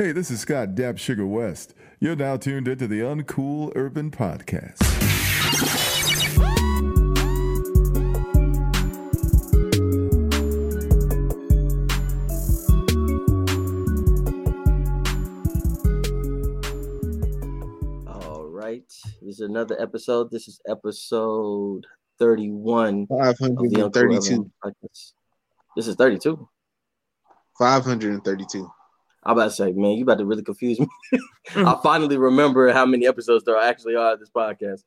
Hey, this is Scott Dap Sugar West. You're now tuned into the Uncool Urban Podcast. All right. This is another episode. This is episode 31 of the Uncle 532. Podcast. This is 32. 532. I'm about to say, man, you about to really confuse me. I finally remember how many episodes there actually are of this podcast.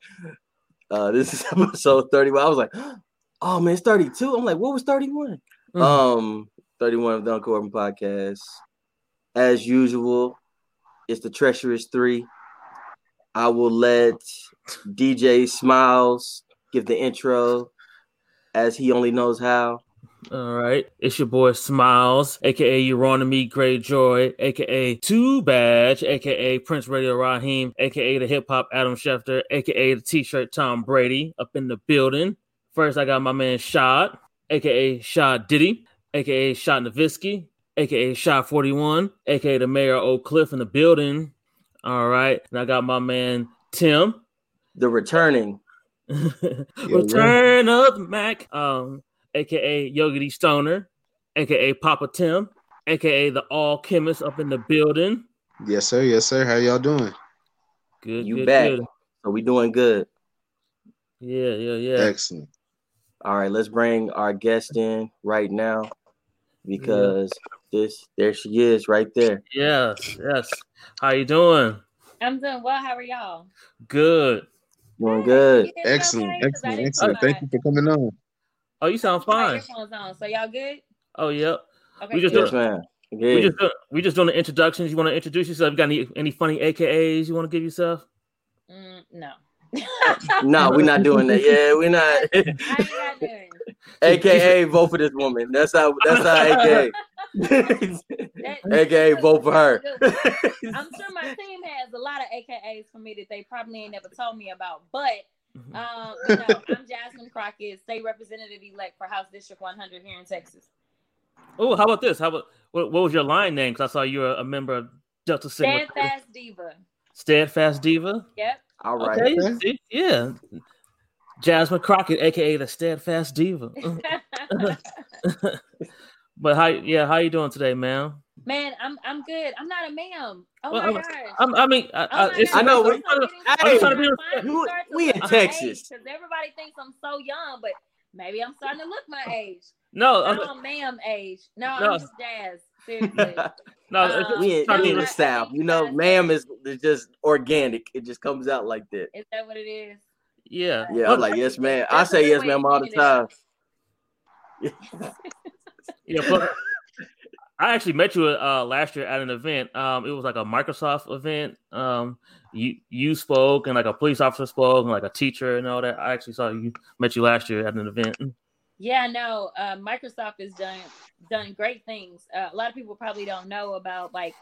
Uh, this is episode 31. I was like, oh man, it's 32. I'm like, what was 31? Mhm. Um, 31 of the Uncle Urban Podcast. As usual, it's the treacherous three. I will let DJ Smiles give the intro as he only knows how. All right, it's your boy Smiles, aka Euronymous Great Joy, aka Two Badge, aka Prince Radio Raheem, aka the Hip Hop Adam Schefter, aka the T-shirt Tom Brady, up in the building. First, I got my man Shot, aka Shot Diddy, aka Shot Nowitzki, aka Shot Forty One, aka the Mayor of Oak Cliff in the building. All right, and I got my man Tim, The returning. Return of Mac, um, aka Yogi Stoner, aka Papa Tim, aka the Alchemist up in the building. Yes, sir. Yes, sir. How y'all doing? Good, You good, back. good. So we doing good. Yeah, yeah, yeah. Excellent. All right, let's bring our guest in right now because this there she is right there. Yes, yes. How you doing? I'm doing well. How are y'all? Good. Doing good. Excellent. okay? 'Cause I Excellent. Excellent. Thank you for coming on. Oh, you sound my- my fine. earphones on. So y'all good? Oh, yep. Okay. We just good. Yes, man. We just do- we just doing the introductions. You want to introduce yourself? You got any any funny AKAs you want to give yourself? Mm, no. No, we're not doing that. Yeah, we're not. I ain't got. AKA vote for this woman. That's how. That's how. AKA. That- AKA vote for her. I'm sure my team has a lot of AKAs for me that they probably ain't never told me about. But um, you know, I'm Jasmine Crockett, state representative elect for House District 100 here in Texas. Oh, how about this? How about what, what was your line name? Because I saw you were a member of Delta Sigma. Steadfast Diva. Steadfast Diva. Yep. All right. Okay, Okay. yeah. Jasmine Crockett, aka the Steadfast Diva. but how? Yeah, how you doing today, man? Man, I'm I'm good. I'm not a ma'am. Oh Well, my I'm- gosh. I'm, I mean, I, Oh I, my it's, gosh, I know, I'm we- so hey, trying to be I'm respectful. finally starting to We in Texas. age, 'cause everybody thinks I'm so young, but maybe I'm starting to look my age. no, I'm, No, I'm ma'am age. No, No. I'm just jazz. Seriously. no. It's- um, we in, trying we in the I- I south. You you know, ma'am is, is just organic. It just comes out like that. Is that what it is? yeah, Yeah, But- I'm like, yes, ma'am. I say yes, ma'am, all the time. yeah. But I actually met you uh, last year at an event. Um, it was like a Microsoft event. Um, you you spoke and like a police officer spoke and like a teacher and all that. I actually saw you met you last year at an event. Yeah, no. Uh, Microsoft has done done great things. Uh, a lot of people probably don't know about like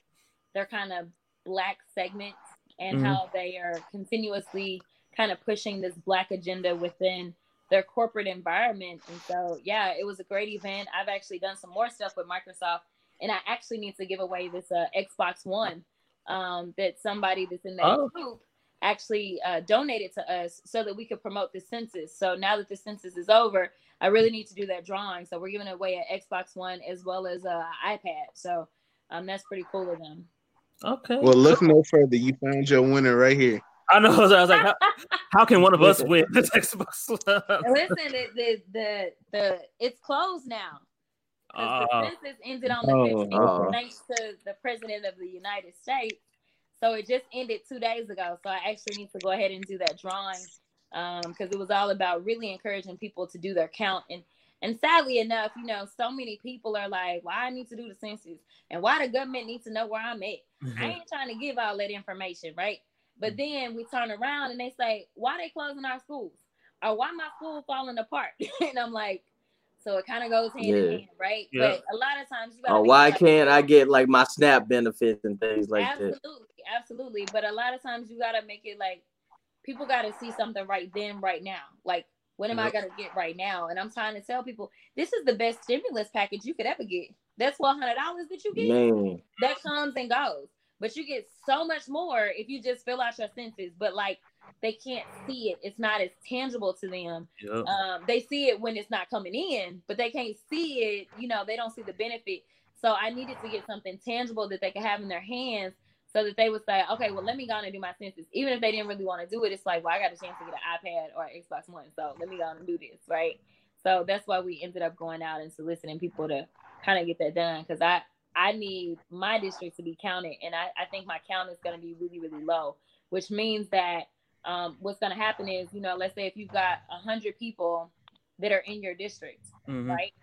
their kind of black segments and Mhm. how they are continuously kind of pushing this black agenda within their corporate environment. And so, yeah, it was a great event. I've actually done some more stuff with Microsoft, and I actually need to give away this uh, Xbox One um, that somebody that's in that Oh. group actually uh, donated to us so that we could promote the census. So now that the census is over, I really need to do that drawing. So we're giving away an Xbox One as well as an iPad. So um, that's pretty cool of them. Okay. Well, look no further. You found your winner right here. I know. I was, I was like, how, how can one of us win this Xbox? Listen, the, the the the it's closed now. 'Cause Uh, the ah. census ended on the Oh, 15th, okay. thanks to the president of the United States. So it just ended two days ago. So I actually need to go ahead and do that drawing um, because it was all about really encouraging people to do their count. And and sadly enough, you know, so many people are like, "Why I need to do the census and why the government needs to know where I'm at." I mm-hmm. ain't trying to give all that information, right? But mm. then we turn around and they say, "Why they closing our schools? Or why my school falling apart?" and I'm like, so it kind of goes hand Yeah. in hand, right? Yeah. But a lot of times you gotta Oh, why can't I get like my SNAP benefits and things like that? absolutely, absolutely. But a lot of times you gotta make it like people gotta see something right then, right now. Like, what am I gonna get right now? And I'm trying to tell people this is the best stimulus package you could ever get. That's one hundred dollars that you get Man, that comes and goes. but you get so much more if you just fill out your census. But like they can't see it; it's not as tangible to them. Yep. Um, they see it when it's not coming in, but they can't see it. You know, they don't see the benefit. So I needed to get something tangible that they could have in their hands so that they would say, okay, well, let me go on and do my census. Even if they didn't really want to do it, it's like, well, I got a chance to get an iPad or Xbox One. So let me go on and do this, right? So that's why we ended up going out and soliciting people to kind of get that done because I, I need my district to be counted. And I, I think my count is going to be really, really low, which means that um, what's going to happen is, you know, let's say if you've got 100 people that are in your district, Mhm. right?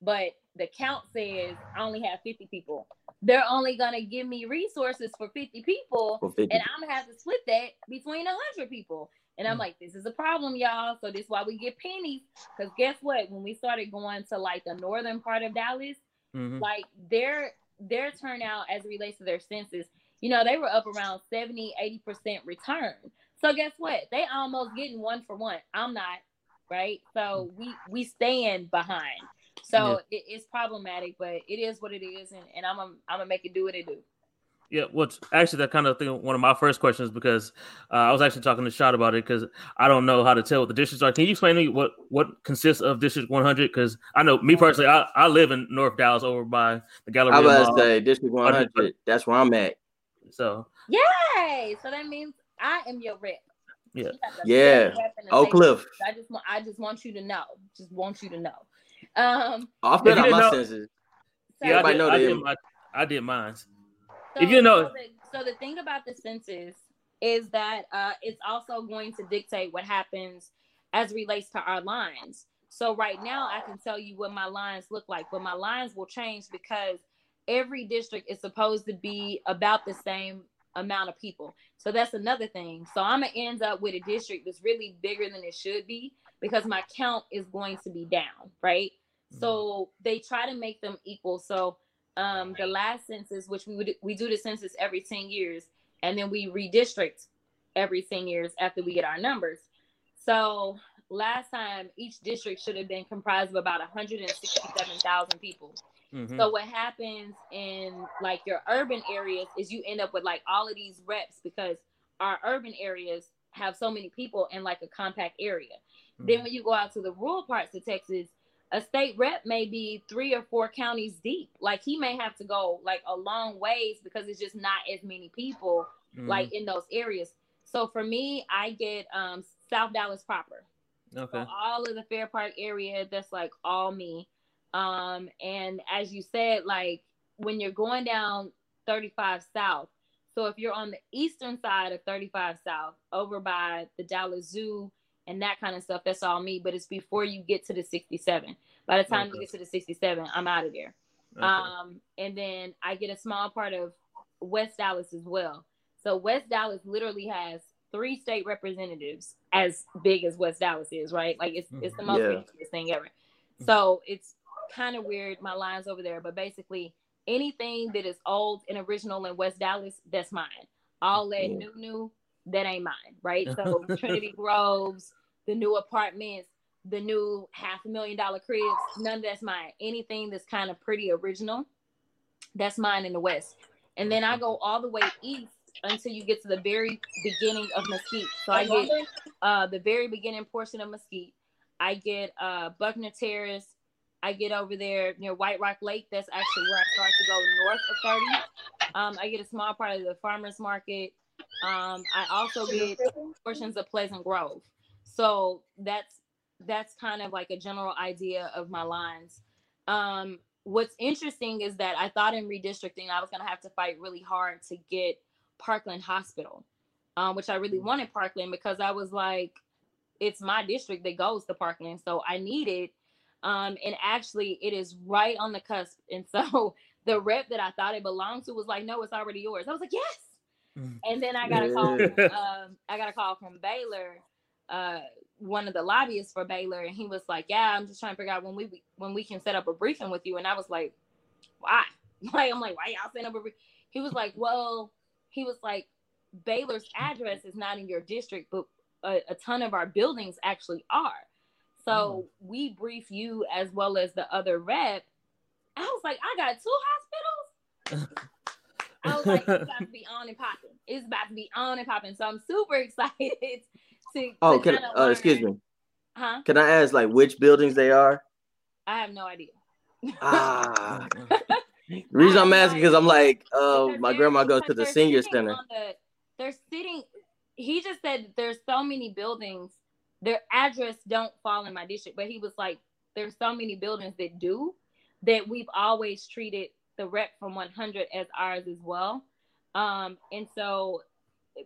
But the count says I only have 50 people. They're only going to give me resources for 50 people. For 50. And I'm going to have to split that between 100 people. And I'm Mm. like, this is a problem, y'all. So this is why we get pennies. Because guess what? When we started going to like the northern part of Dallas, Mhm. like their their turnout as it relates to their census, you know, they were up around 70, 80% return. So guess what? They almost getting one for one. I'm not, right? So we we stand behind. So it, it's problematic, but it is what it is, and, and I'm gonna I'm gonna make it do what it do. Yeah, what's actually that kind of thing. One of my first questions because uh, I was actually talking to Shot about it because I don't know how to tell what the districts are. Can you explain to me what what consists of District 100? Because I know me personally, I, I live in North Dallas over by the Galleria. I was about to say District 100. That's where I'm at. So Yay! So that means I am your rep. Yeah. You got the Yeah. best rep in the Oak. Cliff. I just want I just want you to know. Just want you to know. Um. I'll If fill my didn't know- census. So, yeah, I did, know I did my I did mine. so- if you know- so the, so the thing about the census is that uh, it's also going to dictate what happens as relates to our lines. So right now, I can tell you what my lines look like, but my lines will change because every district is supposed to be about the same amount of people. So that's another thing. So I'm gonna end up with a district that's really bigger than it should be because my count is going to be down, right? So they try to make them equal. So um, the last census, which we would we do the census every 10 years, and then we redistrict every 10 years after we get our numbers. So last time each district should have been comprised of about 167,000 people. Mhm. So what happens in like your urban areas is you end up with like all of these reps because our urban areas have so many people in like a compact area. Then when you go out to the rural parts of Texas, a state rep may be three or four counties deep. Like he may have to go like a long ways because it's just not as many people Mhm. like in those areas. So for me, I get um South Dallas proper. okay. So all of the Fair Park area, that's like all me. Um, and as you said, like when you're going down 35 South, so if you're on the eastern side of 35 South, over by the Dallas Zoo and that kind of stuff, that's all me. But it's before you get to the 67. By the time Okay. you get to the 67, I'm out of there. Okay. Um, and then I get a small part of West Dallas as well. So West Dallas literally has three state representatives as big as West Dallas is, right? Like it's it's the most Yeah. ridiculous thing ever. So it's kind of weird my lines over there, but basically anything that is old and original in West Dallas, that's mine. All that Yeah. new new, that ain't mine, right? So Trinity Groves, the new apartments, the new half a million dollar cribs, none of that's mine. Anything that's kind of pretty original, that's mine in the West. And then I go all the way east until you get to the very beginning of Mesquite. So I get uh, the very beginning portion of Mesquite. I get uh, Buckner Terrace. I get over there near White Rock Lake. That's actually where I start to go north of 30. Um, I get a small part of the farmers market. Um, I also get portions of Pleasant Grove. So that's that's kind of like a general idea of my lines. Um, what's interesting is that I thought in redistricting I was gonna have to fight really hard to get Parkland Hospital, um, which I really wanted Parkland because I was like, it's my district that goes to Parkland, so I need it. Um, and actually, it is right on the cusp. And so the rep that I thought it belonged to was like, no, it's already yours. I was like, yes. Mm. And then I got a call. Yeah. From, um, I got a call from Baylor, uh, one of the lobbyists for Baylor, and he was like, "Yeah, I'm just trying to figure out when we when we can set up a briefing with you." And I was like, "Why?" Like I'm like, "Why y'all setting up a?" Brief-? He was like, "Well," he was like, "Baylor's address is not in your district, but a, a ton of our buildings actually are. So we brief you as well as the other rep." I was like, "I got two hospitals." I was like, it's about to be on and popping. It's about to be on and popping. So I'm super excited to. Oh, to can uh, excuse me? Huh? Can I ask like which buildings they are? I have no idea. Ah, the reason I'm asking because I'm like, uh, my grandma goes to the senior center. the- they're sitting. He just said there's so many buildings. Their address don't fall in my district, but he was like, there's so many buildings that do that we've always treated the rep from 100 as ours as well. Um, and so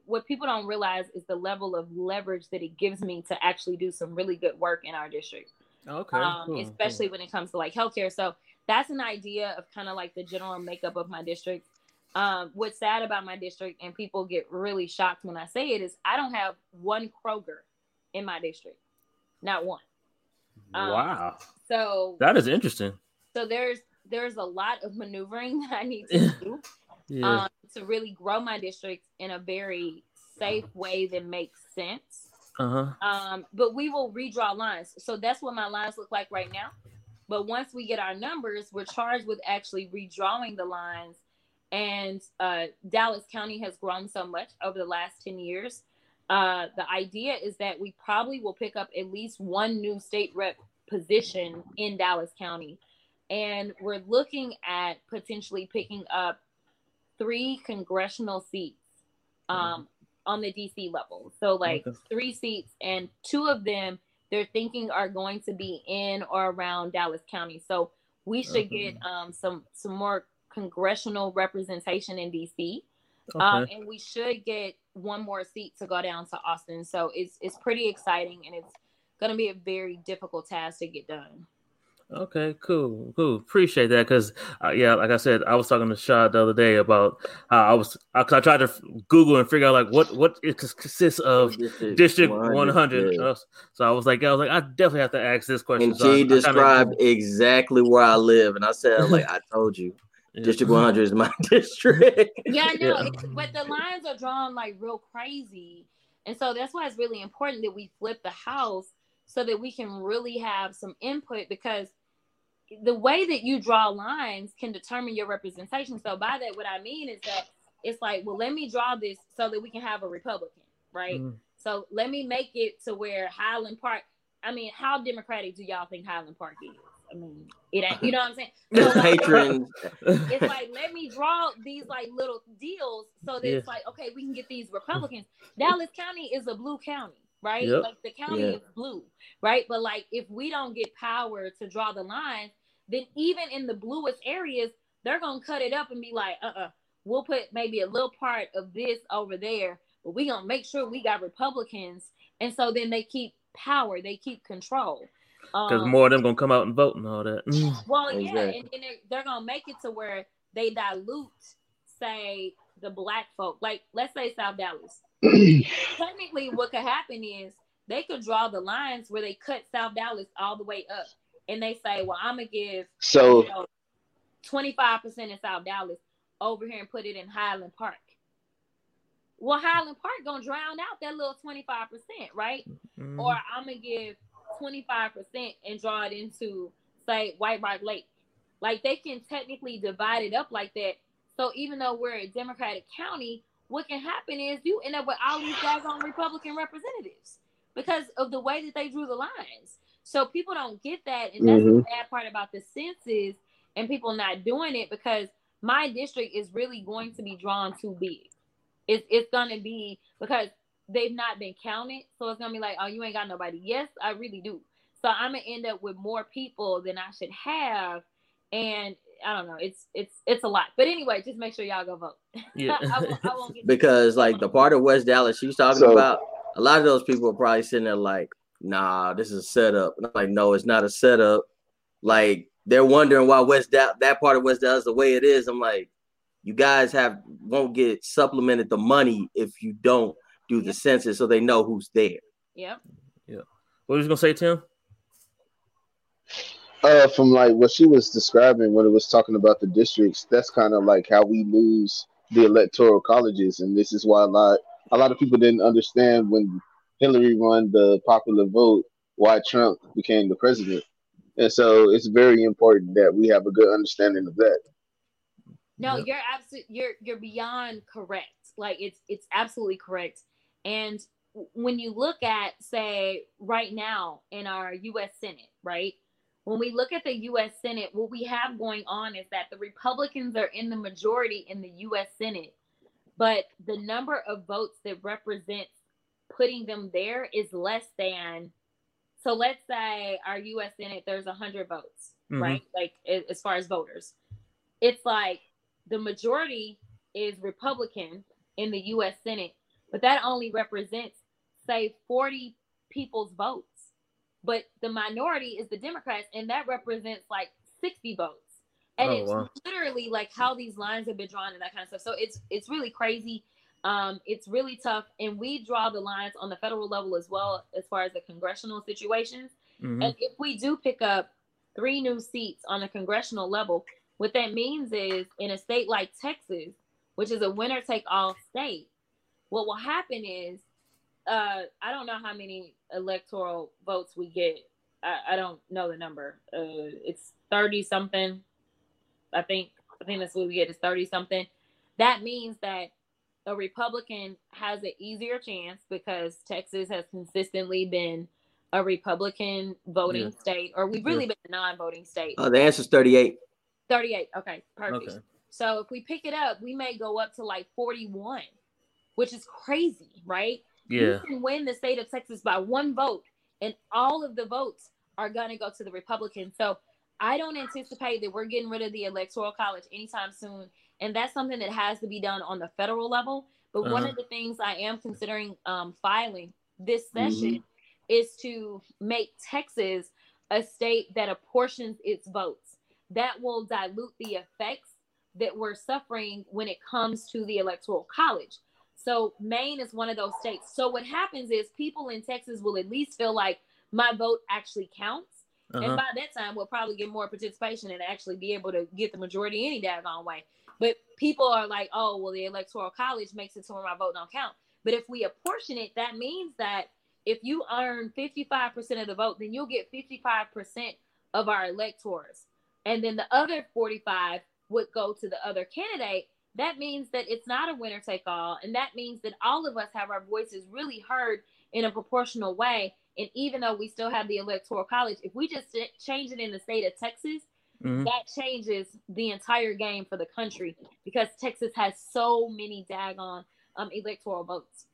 what people don't realize is the level of leverage that it gives me to actually do some really good work in our district Okay. um, cool, especially when it comes to like healthcare. So that's an idea of kind of like the general makeup of my district. Um, what's sad about my district, and people get really shocked when I say it, is I don't have one Kroger in my district, not one. um, wow. So, That is interesting. so there's there's a lot of maneuvering that I need to do Yeah. um, to really grow my district in a very safe way that makes sense. uh huh. Um, but we will redraw lines. So that's what my lines look like right now. But once we get our numbers, we're charged with actually redrawing the lines. And uh, Dallas County has grown so much over the last 10 years. Uh, the idea is that we probably will pick up at least one new state rep position in Dallas County. And we're looking at potentially picking up three congressional seats um, on the DC level. So, like Okay. three seats, and two of them they're thinking are going to be in or around Dallas County. So, we should Okay. get um, some some more congressional representation in DC, Okay. um, and we should get one more seat to go down to Austin. So, it's it's pretty exciting, and it's going to be a very difficult task to get done. Okay, cool, cool. Appreciate that because, uh, yeah, like I said, I was talking to Shad the other day about how I was, I, 'cause I tried to f- Google and figure out like what what it consists of District 100. Uh, so I was like, I was like, I definitely have to ask this question. And So I- I she kinda described exactly where I live, and I said, like I told you, Yeah. District 100 is my district. Yeah, I know. Yeah. But the lines are drawn like real crazy. And so that's why it's really important that we flip the house so that we can really have some input because the way that you draw lines can determine your representation. So by that, what I mean is that it's like, well, let me draw this so that we can have a Republican, right? Mhm. So let me make it to where Highland Park. I mean, how democratic do y'all think Highland Park is? I mean, it ain't. You know what I'm saying? So, It's like, patron. it's like let me draw these like little deals so that Yeah. it's like okay we can get these republicans dallas county is a blue county right Yep. like the county Yeah. is blue right but like if we don't get power to draw the lines then even in the bluest areas they're gonna cut it up and be like uh-uh we'll put maybe a little part of this over there but we gonna make sure we got republicans and so then they keep power they keep control Because Um, more of them gonna come out and vote and all that. Mm. well, yeah, and, and they're, they're gonna make it to where they dilute, say, the black folk. Like, let's say South Dallas. Technically, what could happen is they could draw the lines where they cut South Dallas all the way up, and they say, "Well, I'm gonna give So 25 percent in South Dallas over here and put it in Highland Park." Well, Highland Park gonna drown out that little 25 percent, right? Mhm. or I'm gonna give 25% and draw it into say White Rock Lake. Like they can technically divide it up like that. So even though we're a Democratic county, what can happen is you end up with all these daggone Republican representatives because of the way that they drew the lines. So people don't get that, and that's the Mhm. bad part about the census and people not doing it because my district is really going to be drawn too big. It's it's gonna be because they've not been counted. So it's gonna be like, oh, you ain't got nobody. Yes, I really do. So I'm gonna end up with more people than I should have, and I don't know. It's it's it's a lot. But anyway, just make sure y'all go vote. Yeah. I, won't, I won't get because like the part of West Dallas she's talking So- about, a lot of those people are probably sitting there like, nah, this is a setup. And I'm like, no, it's not a setup. Like they're wondering why West Dallas, that part of West Dallas the way it is. I'm like, you guys have won't get supplemented the money if you don't do the Yep. census so they know who's there. Yep. Yeah. What was you gonna say, Tim? uh, from like what she was describing when it was talking about the districts, that's kind of like how we lose the electoral colleges, and this is why a lot a lot of people didn't understand when Hillary won the popular vote why Trump became the president, and so it's very important that we have a good understanding of that. No, Yep. you're absolutely you're you're beyond correct. Like it's it's absolutely correct. And when you look at say right now in our US Senate, right? When we look at the US Senate, what we have going on is that the Republicans are in the majority in the US Senate, but the number of votes that represents putting them there is less than so let's say our US Senate there's 100 votes, Mhm. right? Like as far as voters. It's like the majority is Republican in the US Senate, but that only represents, say, 40 people's votes. But the minority is the Democrats, and that represents like 60 votes. And Oh, it's wow. literally like how these lines have been drawn and that kind of stuff. So it's it's really crazy. Um, it's really tough, and we draw the lines on the federal level as well as far as the congressional situations. Mhm. And if we do pick up three new seats on the congressional level, what that means is in a state like Texas, which is a winner take all state, what will happen is uh, I don't know how many electoral votes we get. I, I don't know the number. Uh, it's 30 something. I think I think that's what we get is 30 something. That means that a Republican has an easier chance because Texas has consistently been a Republican voting Yeah. state, or we've really been a non-voting state. Uh, the answer's 38. 38. Okay, perfect. Okay. So if we pick it up, we may go up to like 41, which is crazy, right? Yeah. You can win the state of Texas by one vote, and all of the votes are going to go to the Republicans. So I don't anticipate that we're getting rid of the Electoral College anytime soon. And that's something that has to be done on the federal level. But one Uh-huh. of the things I am considering um, filing this Mm-hmm. session is to make Texas a state that apportions its votes. That will dilute the effects that we're suffering when it comes to the Electoral College. So Maine is one of those states. So what happens is people in Texas will at least feel like my vote actually counts. And Uh-huh. by that time, we'll probably get more participation and actually be able to get the majority any daggone way. But people are like, oh, well, the electoral college makes it so my vote don't count. But if we apportion it, that means that if you earn 55% of the vote, then you'll get 55% of our electors. And then the other 45 would go to the other candidate. That means that it's not a winner take all. And that means that all of us have our voices really heard in a proportional way. And even though we still have the electoral college, if we just change it in the state of Texas, Mhm. that changes the entire game for the country because Texas has so many daggone um, electoral votes.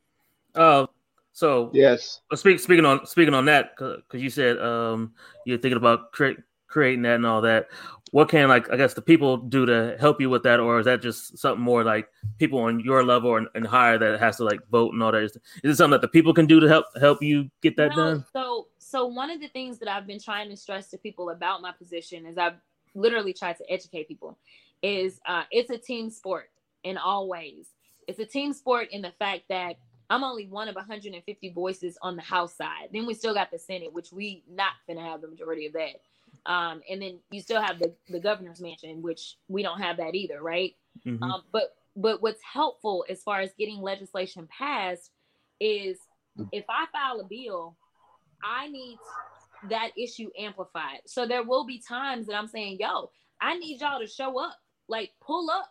Uh, so Yes. uh, speak, speaking on speaking on that, because you said um, you're thinking about create, creating that and all that. What can like I guess the people do to help you with that, or is that just something more like people on your level and, and higher that has to like vote and all that? Is, is it something that the people can do to help help you get that No, done? So, so one of the things that I've been trying to stress to people about my position is I've literally tried to educate people is uh, it's a team sport in all ways. It's a team sport in the fact that I'm only one of 150 voices on the House side. Then we still got the Senate, which we not gonna have the majority of that. Um, and then you still have the, the governor's mansion, which we don't have that either, right? Mhm. Um, but but what's helpful as far as getting legislation passed is if I file a bill, I need that issue amplified. So there will be times that I'm saying, yo, I need y'all to show up, like pull up,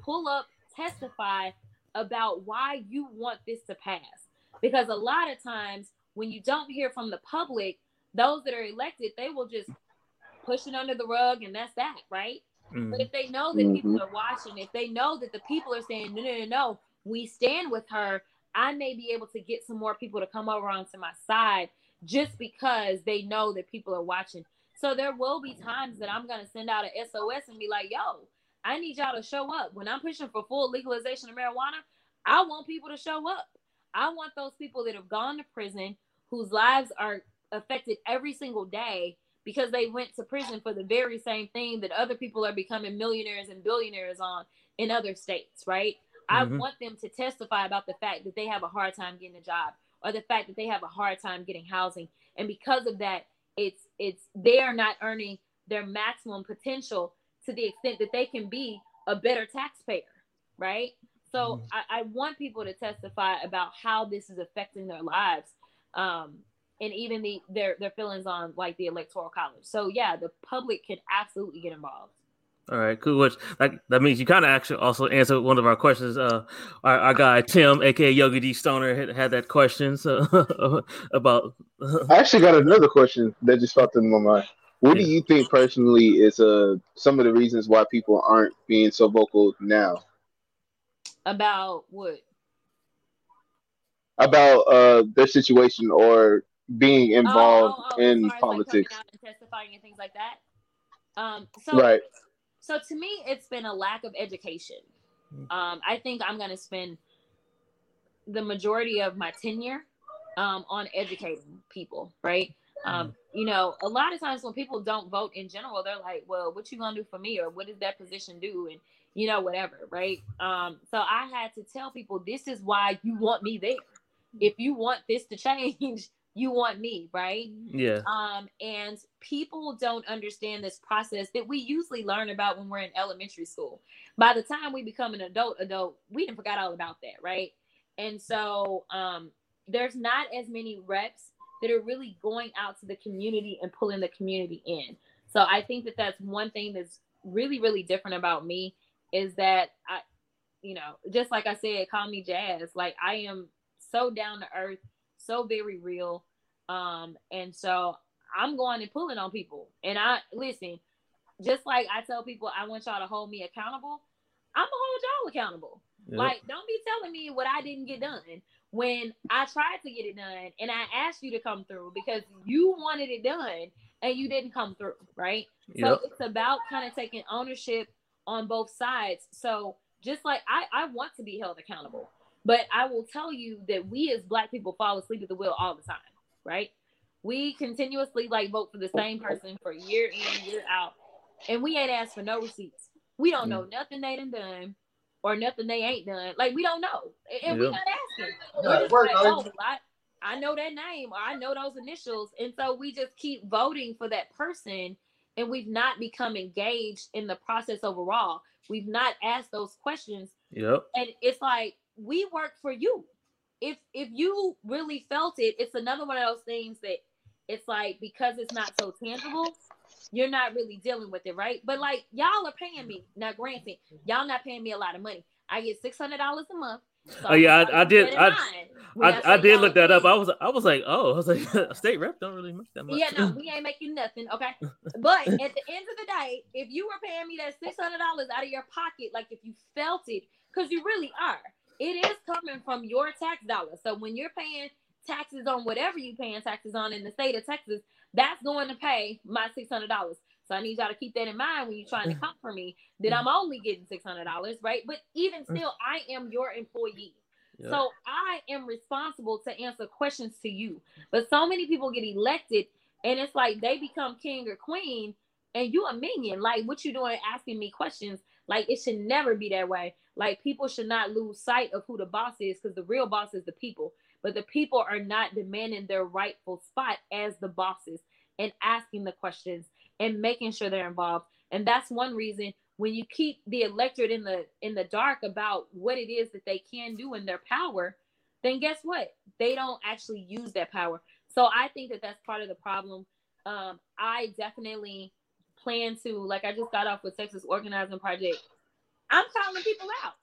pull up, testify about why you want this to pass. Because a lot of times when you don't hear from the public, those that are elected, they will just push it under the rug and that's that, right? Mhm. But if they know that people are watching, if they know that the people are saying, no, no, no, no, we stand with her, I may be able to get some more people to come over onto my side just because they know that people are watching. So there will be times that I'm going to send out an SOS and be like, yo, I need y'all to show up. When I'm pushing for full legalization of marijuana, I want people to show up. I want those people that have gone to prison, whose lives are affected every single day because they went to prison for the very same thing that other people are becoming millionaires and billionaires on in other states, right? I Mhm. want them to testify about the fact that they have a hard time getting a job or the fact that they have a hard time getting housing. And because of that, it's it's they are not earning their maximum potential to the extent that they can be a better taxpayer, right? So Mhm. I, I want people to testify about how this is affecting their lives. Um, and even the their their feelings on like the electoral college. So yeah, the public can absolutely get involved. All right, cool. Which like that means you kind of actually also answered one of our questions. Uh, our, our guy Tim, aka Yogi D Stoner, had, had that question so about. I actually got another question that just popped in my mind. What do you think personally is uh some of the reasons why people aren't being so vocal now? About what? About uh their situation or being involved Oh, oh, oh, in as far as, like, politics. out and testifying and things like that. Um, so Right. So to me, it's been a lack of education. Um, I think I'm going to spend the majority of my tenure um, on educating people, right? Um, you know, a lot of times when people don't vote in general, they're like, "Well, what you gonna do for me?" or "What does that position do?" and you know, whatever, right? Um, so I had to tell people, "This is why you want me there. If you want this to change, you want me, right?" Yeah, um, and people don't understand this process that we usually learn about when we're in elementary school. By the time we become an adult, adult, we didn't forgot all about that, right? And so um, there's not as many reps that are really going out to the community and pulling the community in. So I think that that's one thing that's really, really different about me is that I, you know, just like I said, call me Jazz. Like I am so down to earth, so very real. Um, and so I'm going and pulling on people. And I listen, just like I tell people I want y'all to hold me accountable, I'm gonna hold y'all accountable. Yep. Like, don't be telling me what I didn't get done when I tried to get it done and I asked you to come through because you wanted it done and you didn't come through, right? So it's about kind of taking ownership on both sides. So just like I, I want to be held accountable, but I will tell you that we as black people fall asleep at the wheel all the time, right? We continuously like vote for the same person for year in, year out, and we ain't asked for no receipts. We don't know mm. nothing they done done or nothing they ain't done. Like we don't know, and, and we Yeah. not asking. We're just like, oh, I, I know that name or I know those initials, and so we just keep voting for that person, and we've not become engaged in the process overall. We've not asked those questions yep, and it's like we work for you if if you really felt it it's another one of those things that it's like because it's not so tangible you're not really dealing with it right but like y'all are paying me now granted y'all not paying me a lot of money i get $600 a month so Oh, yeah, I- I did- keep that in I- I, I did look that up. I was I was like, oh, I was like, state rep don't really make that much. yeah, no, we ain't making nothing, okay? But at the end of the day, if you were paying me that six hundred dollars out of your pocket, like if you felt it, because you really are, it is coming from your tax dollars. So when you're paying taxes on whatever you're paying taxes on in the state of Texas, that's going to pay my six hundred dollars. So I need y'all to keep that in mind when you're trying to come for me that I'm only getting six hundred dollars, right? But even mm. still, I am your employee. Yep. So I am responsible to answer questions to you. But so many people get elected and it's like they become king or queen and you a minion. Like what you doing asking me questions? Like it should never be that way. Like people should not lose sight of who the boss is because the real boss is the people. But the people are not demanding their rightful spot as the bosses and asking the questions and making sure they're involved. And that's one reason when you keep the electorate in the in the dark about what it is that they can do in their power, then guess what? They don't actually use that power. So I think that that's part of the problem. Um, I definitely plan to, like, I just got off with Texas Organizing Project. I'm calling people out.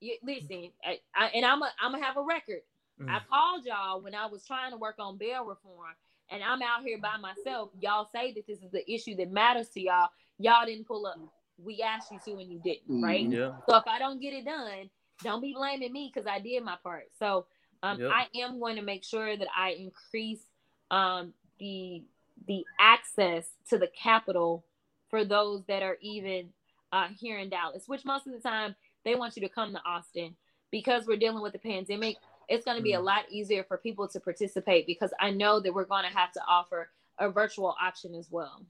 You, listen, I, I, and I'm a, I'm gonna have a record. Mm. I called y'all when I was trying to work on bail reform, and I'm out here by myself. Y'all say that this is the issue that matters to y'all. Y'all didn't pull up. We asked you to, and you didn't, right? Mhm. yeah, So if I don't get it done, don't be blaming me because I did my part. So um, Yep. I am going to make sure that I increase um, the the access to the capital for those that are even uh, here in Dallas. Which most of the time they want you to come to Austin because we're dealing with the pandemic. It's going to be a Mhm. lot easier for people to participate because I know that we're going to have to offer a virtual option as well.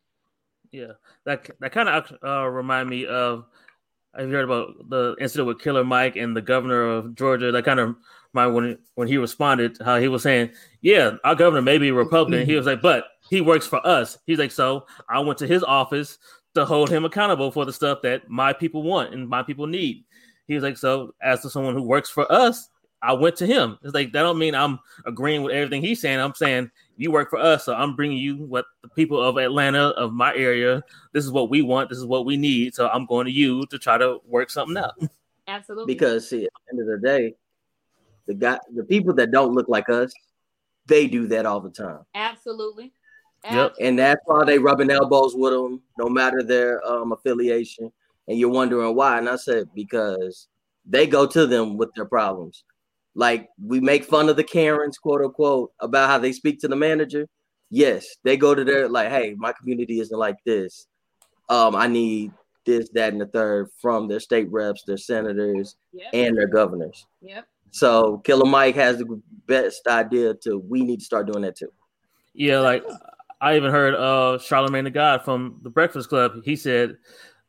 yeah. That that kind of uh, remind me of. I've heard about the incident with Killer Mike and the governor of Georgia? That kind of remind when when he responded how he was saying, "Yeah, our governor may be Republican." he was like, "But he works for us." He's like, "So I went to his office to hold him accountable for the stuff that my people want and my people need." He was like, "So as to someone who works for us, I went to him. It's like that don't mean I'm agreeing with everything he's saying. I'm saying you work for us, so I'm bringing you what the people of Atlanta, of my area. This is what we want. This is what we need. So I'm going to you to try to work something out. Absolutely. Because see, at the end of the day, the guy, the people that don't look like us, they do that all the time. Absolutely. Yep. and that's why they rubbing elbows with them, no matter their um, affiliation. And you're wondering why. And I said because they go to them with their problems. Like we make fun of the Karens, quote unquote, about how they speak to the manager. Yes, they go to their like, hey, my community isn't like this. Um, I need this, that, and the third from their state reps, their senators, Yep. and their governors. Yep. So Killer Mike has the best idea to we need to start doing that too. Yeah, like I even heard uh Charlemagne the God from the Breakfast Club. He said,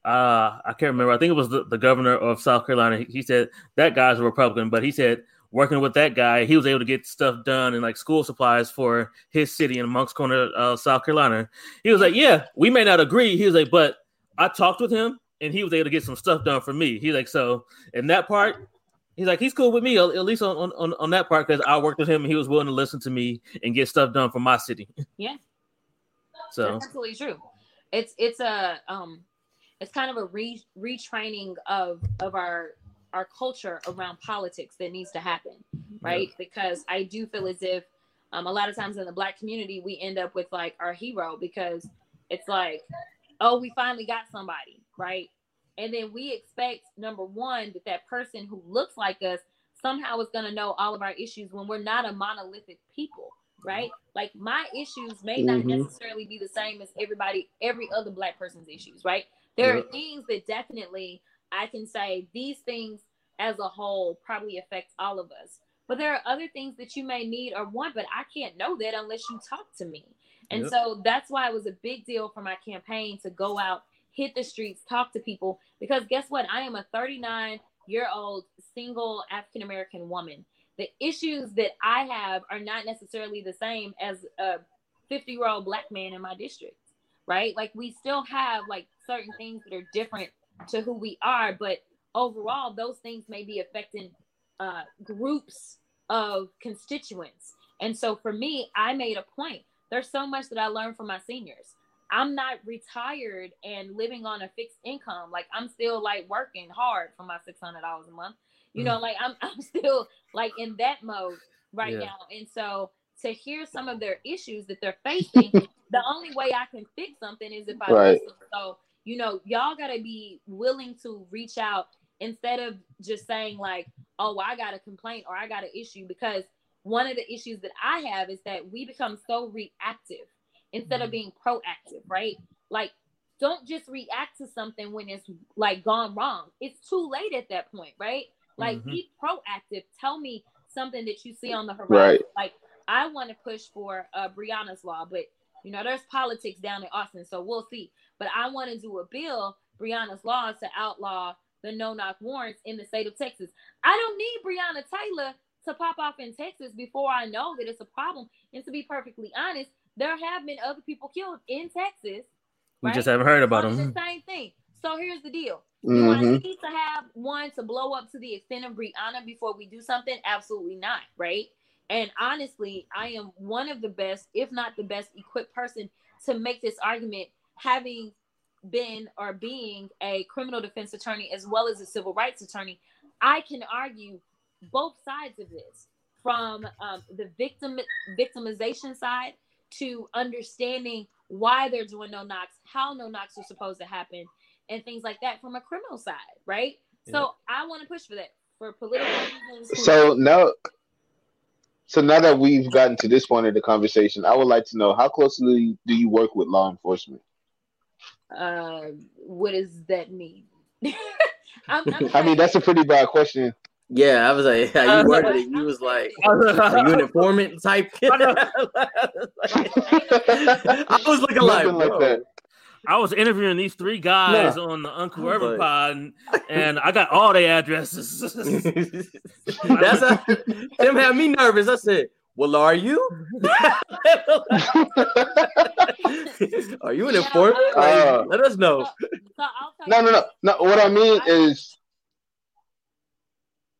uh, I can't remember. I think it was the, the governor of South Carolina. He, he said that guy's a Republican, but he said working with that guy, he was able to get stuff done and like school supplies for his city in Moncks Corner, uh, South Carolina. He was like, Yeah, we may not agree. He was like, but I talked with him and he was able to get some stuff done for me. He's like, so in that part, he's like, he's cool with me, at least on, on, on that part, because I worked with him and he was willing to listen to me and get stuff done for my city. Yeah. So That's absolutely true. It's it's a um it's kind of a re retraining of of our our culture around politics that needs to happen, right? Because I do feel as if um a lot of times in the black community we end up with like our hero because it's like, oh, we finally got somebody, right? And then we expect number one that that person who looks like us somehow is going to know all of our issues when we're not a monolithic people, right? Like my issues may not Mhm. necessarily be the same as everybody, every other black person's issues, right? There are things that definitely I can say these things as a whole probably affect all of us. But there are other things that you may need or want, but I can't know that unless you talk to me. And Yep. so that's why it was a big deal for my campaign to go out, hit the streets, talk to people. Because guess what? I am a 39 year old single African American woman. The issues that I have are not necessarily the same as a 50 year old black man in my district, right? Like we still have like certain things that are different to who we are, but overall, those things may be affecting uh, groups of constituents. And so for me, I made a point. There's so much that I learned from my seniors. I'm not retired and living on a fixed income. Like I'm still like working hard for my six hundred dollars a month. You know, mm. like I'm I'm still like in that mode right Yeah. now. And so to hear some of their issues that they're facing, the only way I can fix something is if I Right. listen. So, you know, y'all gotta be willing to reach out instead of just saying like, oh, I got a complaint or I got an issue because one of the issues that I have is that we become so reactive instead of mm. being proactive, right? Like, don't just react to something when it's like gone wrong. It's too late at that point, right? Like, Mhm. be proactive. Tell me something that you see on the horizon. Right. Like, I want to push for uh, Breonna's law, but you know, there's politics down in Austin, so we'll see. But I want to do a bill, Breonna's laws, to outlaw the no knock warrants in the state of Texas. I don't need Breonna Taylor to pop off in Texas before I know that it's a problem. And to be perfectly honest, there have been other people killed in Texas. we right? just haven't heard about them. the same thing. So here's the deal. Do I need to have one to blow up to the extent of Breonna before we do something? Absolutely not, right? And honestly, I am one of the best, if not the best equipped person to make this argument, having been or being a criminal defense attorney as well as a civil rights attorney. I can argue both sides of this from um, the victim victimization side to understanding why they're doing no knocks, how no knocks are supposed to happen, and things like that from a criminal side, right? So I want to push for that for political reasons. So now, so now that we've gotten to this point of the conversation, I would like to know how closely do you work with law enforcement? uh, what does that mean? I'm, I'm I mean, that's a pretty bad question. Yeah, I was like, how you worded it, you was like, are you an informant type? I was looking like, Nothing like bro. that. I was interviewing these three guys on the Uncle I was Urban Pod, and, and I got all their addresses. That's how, them had me nervous. I said, "Well, are you? are you an Yeah, informant? uh, let us know." So I'll No, no, no, no. What I mean is,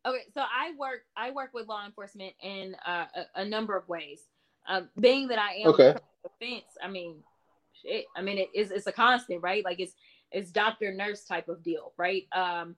Okay, so I work I work with law enforcement in uh, a, a number of ways. Um, being that I am Okay. defense, I mean, shit. I mean, it is it's a constant, right? Like it's it's doctor nurse type of deal, right? Um,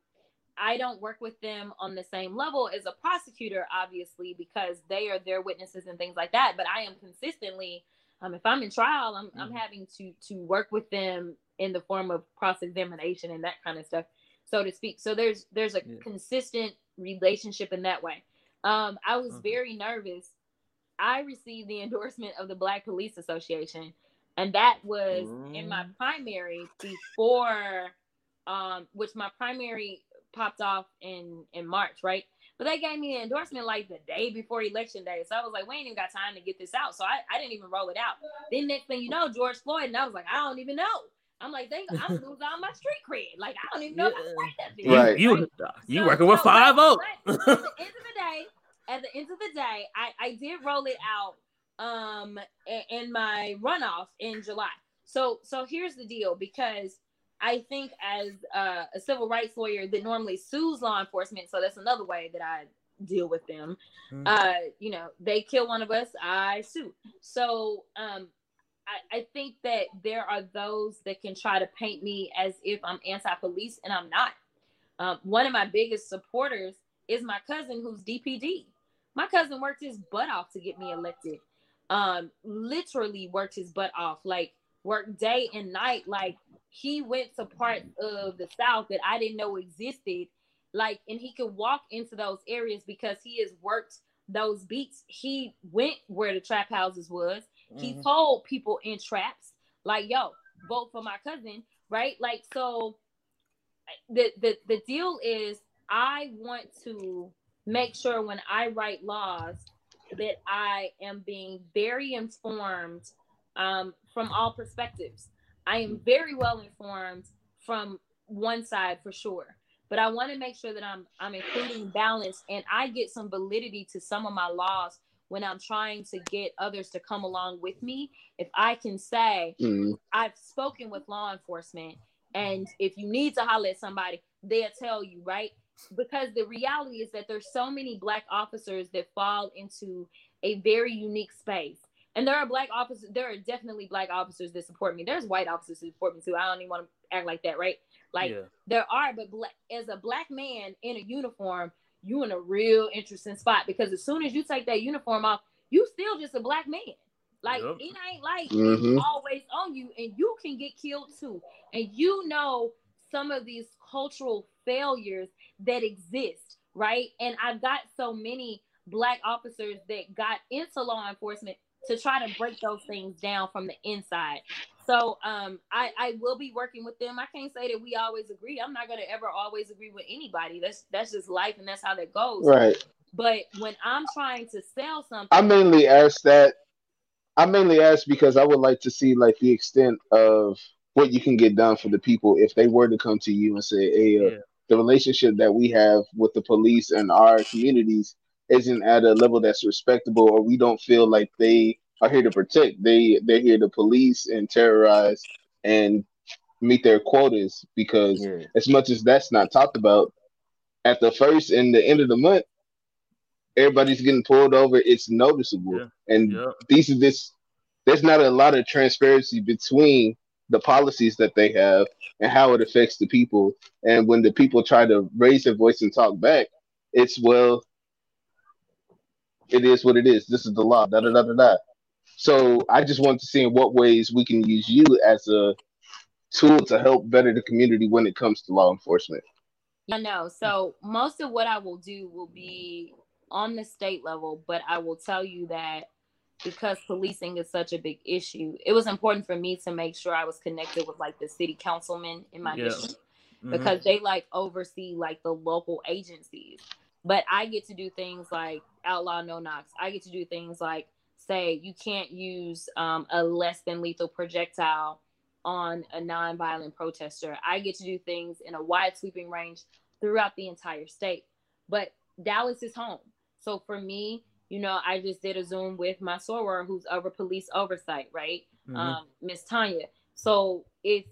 I don't work with them on the same level as a prosecutor, obviously, because they are their witnesses and things like that. But I am consistently, um, if I'm in trial, I'm I'm Mhm. having to to work with them in the form of cross examination and that kind of stuff, so to speak. So there's there's a Yeah. consistent relationship in that way. Um, I was very nervous. I received the endorsement of the Black Police Association, and that was in my Mm. primary before, um, which my primary popped off in in March, right? But they gave me an endorsement like the day before election day, so I was like, we ain't even got time to get this out, so I, I didn't even roll it out. Then next thing you know, George Floyd, and I was like, I don't even know. I'm like, they, I'm lose all my street cred. Like I don't even know if I say. You, Right. you, you So- working with so, five but- oh. At the end of the day, at the end of the day, I, I did roll it out um in my runoff in July. So so here's the deal because I think as uh, a civil rights lawyer that normally sues law enforcement, so that's another way that I deal with them. Mhm. Uh, you know, they kill one of us, I sue. So um I, I think that there are those that can try to paint me as if I'm anti-police and I'm not. Um, one of my biggest supporters is my cousin who's DPD. My cousin worked his butt off to get me elected. Um, literally worked his butt off, like worked day and night. Like he went to parts of the South that I didn't know existed. Like, and he could walk into those areas because he has worked those beats. He went where the trap houses was. He Mhm. told people in traps, like, yo, vote for my cousin, right? Like, so the the the deal is I want to make sure when I write laws that I am being very informed um, from all perspectives. I am very well informed from one side for sure, but I want to make sure that I'm I'm including balance and I get some validity to some of my laws when I'm trying to get others to come along with me. If I can say, Mm. I've spoken with law enforcement, and if you need to holler at somebody, they'll tell you, right? Because the reality is that there's so many black officers that fall into a very unique space. And there are black officers, there are definitely black officers that support me. There's white officers that support me too. I don't even want to act like that, right? Like yeah. there are, but black, as a black man in a uniform, you in a real interesting spot because as soon as you take that uniform off, you still just a black man. Like Yep. it ain't like Mhm. it's always on you, and you can get killed too. And you know some of these cultural failures that exist, right? And I've got so many black officers that got into law enforcement to try to break those things down from the inside. So um, I, I will be working with them. I can't say that we always agree. I'm not gonna ever always agree with anybody. That's that's just life and that's how that goes. Right. But when I'm trying to sell something, I mainly ask that. I mainly ask because I would like to see like the extent of what you can get done for the people if they were to come to you and say, "Hey, uh, Yeah. The relationship that we have with the police and our communities isn't at a level that's respectable, or we don't feel like they are here to protect. They they're here to police and terrorize and meet their quotas because Yeah. as much as that's not talked about at the first and the end of the month everybody's getting pulled over it's noticeable Yeah. and Yep. these are this there's not a lot of transparency between the policies that they have and how it affects the people. And when the people try to raise their voice and talk back it's well it is what it is. This is the law da da da da da. So i just want to see in what ways we can use you as a tool to help better the community when it comes to law enforcement. I know. So most of what I will do will be on the state level, but I will tell you that because policing is such a big issue, it was important for me to make sure I was connected with like the city councilmen in my district Mhm. because they like oversee like the local agencies. But I get to do things like outlaw no knocks. I get to do things like say you can't use um, a less than lethal projectile on a non-violent protester. I get to do things in a wide sweeping range throughout the entire state. But Dallas is home. So for me, you know, I just did a Zoom with my soror who's over police oversight, right? Mhm. um, Miss Tanya. So it's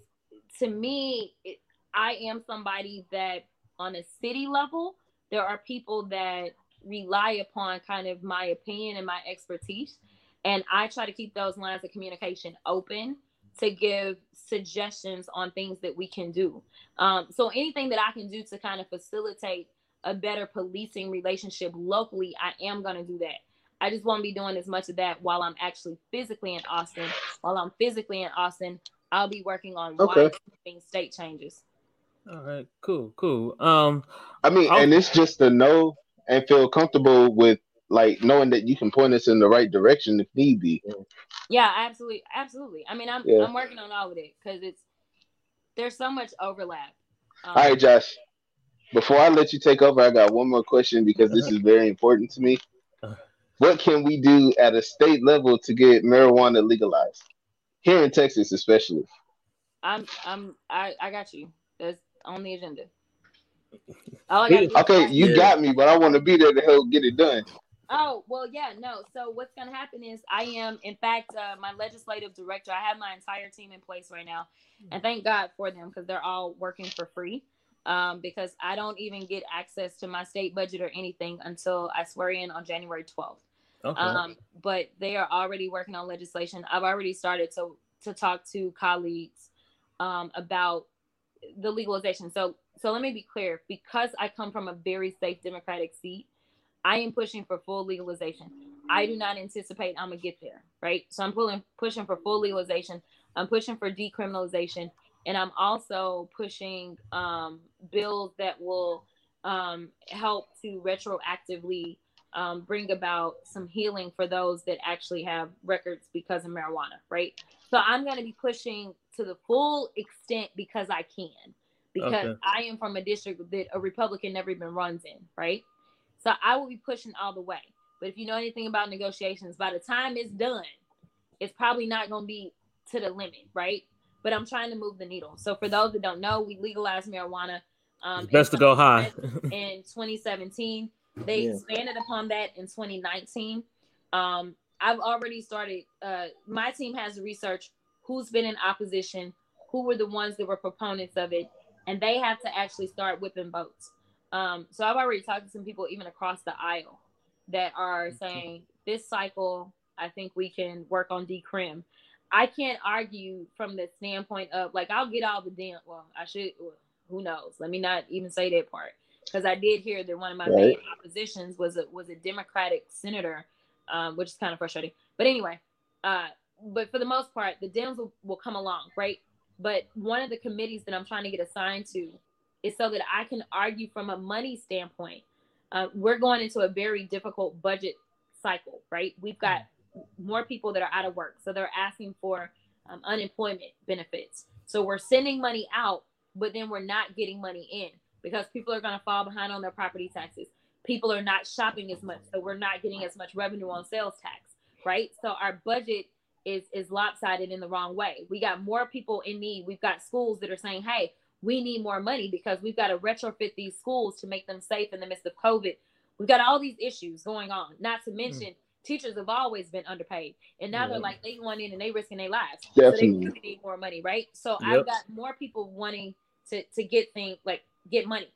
to me, it, I am somebody that on a city level there are people that rely upon kind of my opinion and my expertise. And I try to keep those lines of communication open to give suggestions on things that we can do. Um, so anything that I can do to kind of facilitate a better policing relationship locally, I am going to do that. I just won't be doing as much of that while I'm actually physically in Austin. While I'm physically in Austin, I'll be working on Okay. state changes. All right, cool, cool. Um, I mean, I'll- and it's just to know and feel comfortable with like knowing that you can point us in the right direction if need be. Yeah, absolutely, absolutely. I mean, I'm Yeah. I'm working on all of it because it's there's so much overlap. Um, All right, Josh. Before I let you take over, I got one more question because this is very important to me. What can we do at a state level to get marijuana legalized here in Texas, especially? I'm I'm I I got you. That's on the agenda. All I gotta do Okay, you Yeah. got me, but I want to be there to help get it done. Oh, well, yeah, no. So what's going to happen is I am, in fact, uh, my legislative director. I have my entire team in place right now, and thank God for them because they're all working for free. Um, because I don't even get access to my state budget or anything until I swear in on January 12th. okay. Um, but they are already working on legislation. I've already started to to talk to colleagues um, about the legalization. So so let me be clear. Because I come from a very safe Democratic seat, I am pushing for full legalization. I do not anticipate I'm gonna get there, right? So I'm pulling pushing for full legalization. I'm pushing for decriminalization, and I'm also pushing um, bills that will um, help to retroactively um, bring about some healing for those that actually have records because of marijuana, right? So I'm going to be pushing to the full extent because I can, because Okay. I am from a district that a Republican never even runs in, right? So I will be pushing all the way. But if you know anything about negotiations, by the time it's done, it's probably not going to be to the limit, right? But I'm trying to move the needle. So for those that don't know, we legalized marijuana. Um, best to go high. in 2017. They Yeah. expanded upon that in 2019. Um, I've already started. Uh, my team has to research who's been in opposition, who were the ones that were proponents of it, and they have to actually start whipping votes. Um, so I've already talked to some people even across the aisle that are saying this cycle, I think we can work on decrim. I can't argue from the standpoint of like I'll get all the damn. Well, I should. well, Who knows? Let me not even say that part because I did hear that one of my Right. main oppositions was a was a Democratic senator, um, which is kind of frustrating. But anyway, uh, but for the most part, the Dems will, will come along, right? But one of the committees that I'm trying to get assigned to is so that I can argue from a money standpoint. Uh, we're going into a very difficult budget cycle, right? We've got more people that are out of work, so they're asking for um, unemployment benefits. So we're sending money out, but then we're not getting money in because people are going to fall behind on their property taxes. People are not shopping as much, so we're not getting as much revenue on sales tax, right? So our budget is is lopsided in the wrong way. We got more people in need. We've got schools that are saying, "Hey, we need more money because we've got to retrofit these schools to make them safe in the midst of COVID." We've got all these issues going on. Not to mention, teachers have always been underpaid, and now Yeah. they're like they going in and they risking their lives. So they Definitely. really need more money, right? So Yep. I've got more people wanting to to get things like get money.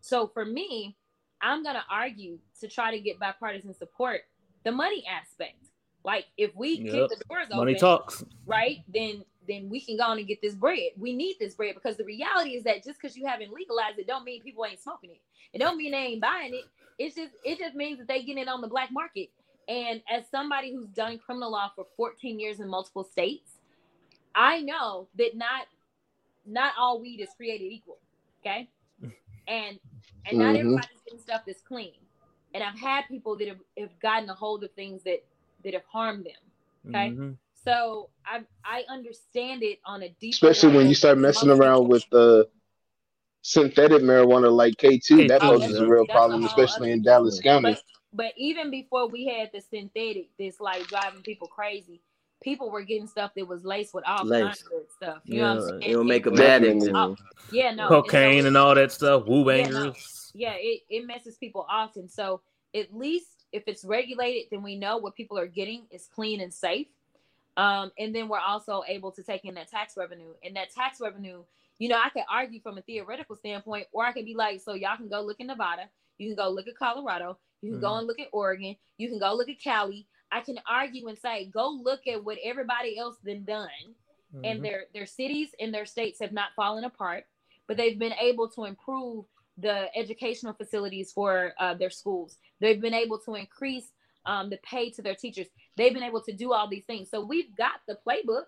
So for me, I'm gonna argue to try to get bipartisan support. The money aspect, like if we Yep. keep the doors Money open, talks. right? Then then we can go on and get this bread. We need this bread because the reality is that just because you haven't legalized it, don't mean people ain't smoking it. It don't mean they ain't buying it. It's just it just means that they getting it on the black market. And as somebody who's done criminal law for 14 years in multiple states, I know that not not all weed is created equal. Okay. And and not Mhm. everybody's getting stuff that's clean. And I've had people that have, have gotten a hold of things that that have harmed them. Okay. Mhm. So I I understand it on a deep Especially when you start messing around with uh, synthetic marijuana like K2, that K2, poses a real problem, especially in Dallas County. But but even before we had the synthetic, this like driving people crazy, people were getting stuff that was laced with all Laced. kinds of stuff. You know what I'm saying? It'll make them Definitely. addicts. Oh, yeah, no. Cocaine so- and all that stuff. Woo Yeah, bangers. no. yeah, it, it messes people off. And so at least if it's regulated, then we know what people are getting is clean and safe. Um, and then we're also able to take in that tax revenue. And that tax revenue, you know, I could argue from a theoretical standpoint, or I could be like, so y'all can go look in Nevada, You can go look at Colorado. You can go Mhm. and look at Oregon. You can go look at Cali. I can argue and say, go look at what everybody else been done and Mhm. their their cities and their states have not fallen apart, but they've been able to improve the educational facilities for uh, their schools. They've been able to increase um, the pay to their teachers. They've been able to do all these things. So we've got the playbook.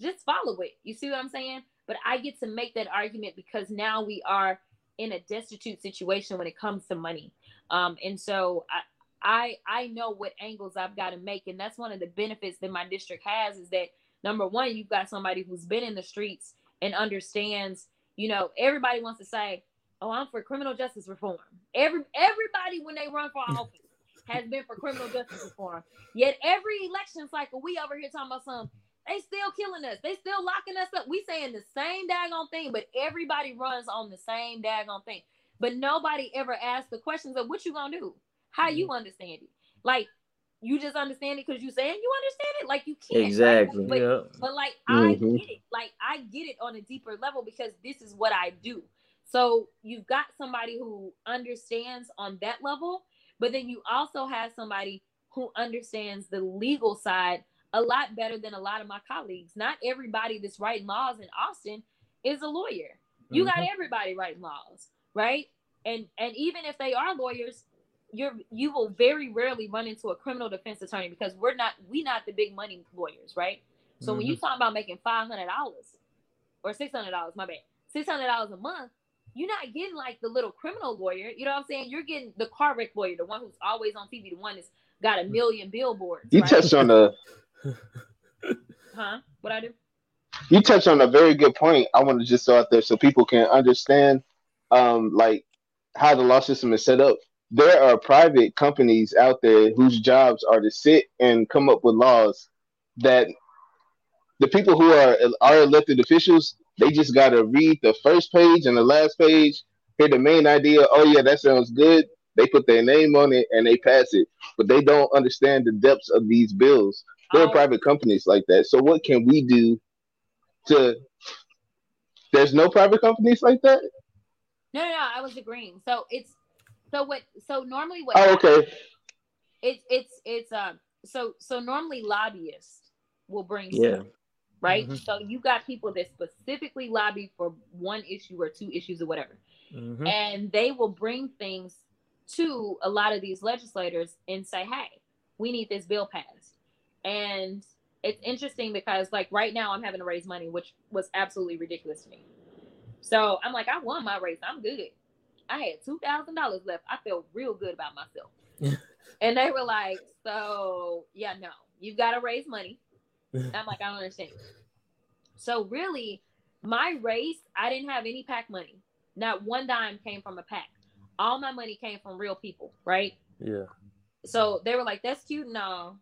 Just follow it. You see what I'm saying? But I get to make that argument because now we are in a destitute situation when it comes to money. Um, and so I, I I know what angles I've got to make, and that's one of the benefits that my district has is that number one, you've got somebody who's been in the streets and understands. You know, everybody wants to say, "Oh, I'm for criminal justice reform." Every everybody when they run for office has been for criminal justice reform. Yet every election cycle, we over here talking about some. They still killing us. They still locking us up. We saying the same daggone thing, but everybody runs on the same daggone thing. But nobody ever asks the questions of what you gonna do, how you understand it. Like you just understand it because you saying you understand it. Like you can't. right? Exactly. But, yeah. but like Mhm. I get it. Like I get it on a deeper level because this is what I do. So you've got somebody who understands on that level, but then you also have somebody who understands the legal side a lot better than a lot of my colleagues. Not everybody that's writing laws in Austin is a lawyer. You got Mhm. everybody writing laws, right? And and even if they are lawyers, you're you will very rarely run into a criminal defense attorney because we're not we not the big money lawyers, right? So when you talk about making five hundred dollars or six hundred dollars, my bad, six hundred dollars a month, you're not getting like the little criminal lawyer. You know what I'm saying? You're getting the car wreck lawyer, the one who's always on TV, the one that's got a million billboards. You right? touched on a huh? What I do? you touched on a very good point. I want to just throw out there so people can understand, um, like how the law system is set up. There are private companies out there whose jobs are to sit and come up with laws that the people who are are elected officials they just got to read the first page and the last page, hear the main idea. Oh yeah, that sounds good. They put their name on it and they pass it, but they don't understand the depths of these bills. There are Oh, private companies like that. So what can we do to? There's no private companies like that. No, no, no. I was agreeing. So it's so what? So normally what? Oh, okay. It's it's it's um. So so normally lobbyists will bring Yeah. stuff, right? Mhm. So you got people that specifically lobby for one issue or two issues or whatever. Mhm. and they will bring things to a lot of these legislators and say, "Hey, we need this bill passed." And it's interesting because, like, right now, I'm having to raise money, which was absolutely ridiculous to me. So I'm like, I won my race. I'm good. I had two thousand dollars left. I felt real good about myself. and they were like, "So yeah, no, you've got to raise money." I'm like, I don't understand. So really, my race, I didn't have any PAC money. Not one dime came from a PAC. All my money came from real people, right? Yeah. So they were like, "That's cute, no,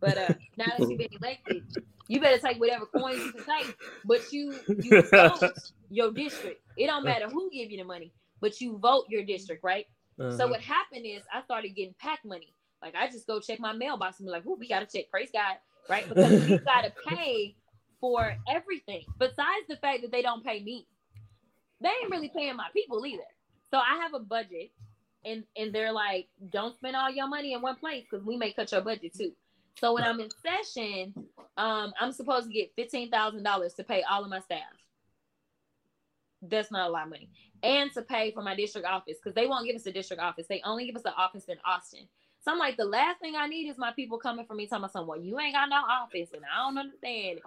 but uh, now that you've been elected, you better take whatever coins you can take. But you you vote your district. It don't matter who give you the money, but you vote your district, right? So Uh-huh. what happened is I started getting PAC money. Like I just go check my mailbox and be like, "Ooh, we gotta check. Praise God, right?" Because you gotta pay for everything. Besides the fact that they don't pay me, they ain't really paying my people either. So I have a budget, and and they're like, "Don't spend all your money in one place because we may cut your budget too." So when I'm in session, um, I'm supposed to get fifteen thousand dollars to pay all of my staff. That's not a lot of money and to pay for my district office because they won't give us a district office. They only give us an office in Austin. So I'm like, the last thing I need is my people coming for me telling me something. Well, you ain't got no office, and I don't understand.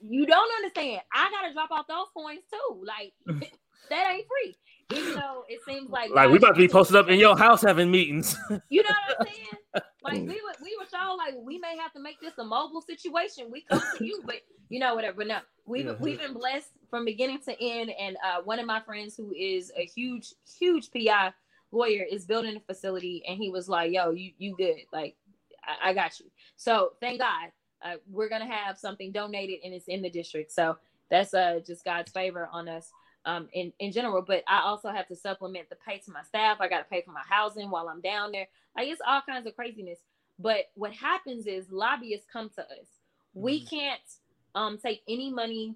You don't understand. I gotta drop off those coins too. Like that ain't free. Even though it seems like Like we about to be posted up in your house having meetings. You know what I'm saying? Like we were, we were so like we may have to make this a mobile situation. We come to you, but you know whatever. But no, we've Yeah. we've been blessed from beginning to end. And uh, one of my friends who is a huge huge PI lawyer is building a facility, and he was like, "Yo, you you good? Like I, I got you." So thank God uh, we're gonna have something donated, and it's in the district. So that's uh just God's favor on us um, in, in general, but I also have to supplement the pay to my staff. I got to pay for my housing while I'm down there. Like it's all kinds of craziness. But what happens is lobbyists come to us. We Mhm. can't um, take any money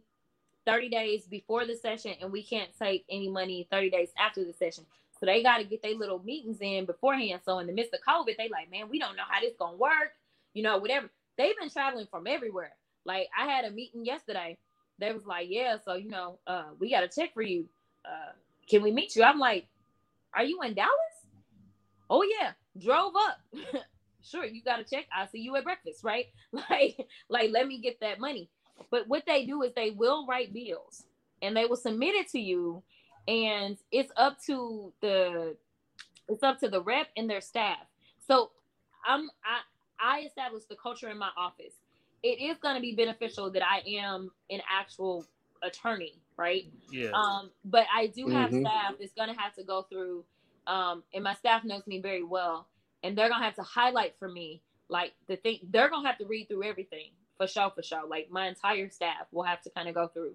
30 days before the session, and we can't take any money 30 days after the session. So they got to get their little meetings in beforehand. So in the midst of COVID, they like, man, we don't know how this gonna work. You know, whatever. They've been traveling from everywhere. Like I had a meeting yesterday. They was like, yeah, so you know, uh, we got a check for you. Uh, can we meet you? I'm like, are you in Dallas? Oh yeah, drove up. sure, you got a check. I'll see you at breakfast, right? Like, like let me get that money. But what they do is they will write bills and they will submit it to you and it's up to the it's up to the rep and their staff so i'm i i established the culture in my office it is going to be beneficial that i am an actual attorney right Yeah. um but i do have Mhm. staff that's going to have to go through um and my staff knows me very well and they're going to have to highlight for me like the thing they're going to have to read through everything for sure for sure like my entire staff will have to kind of go through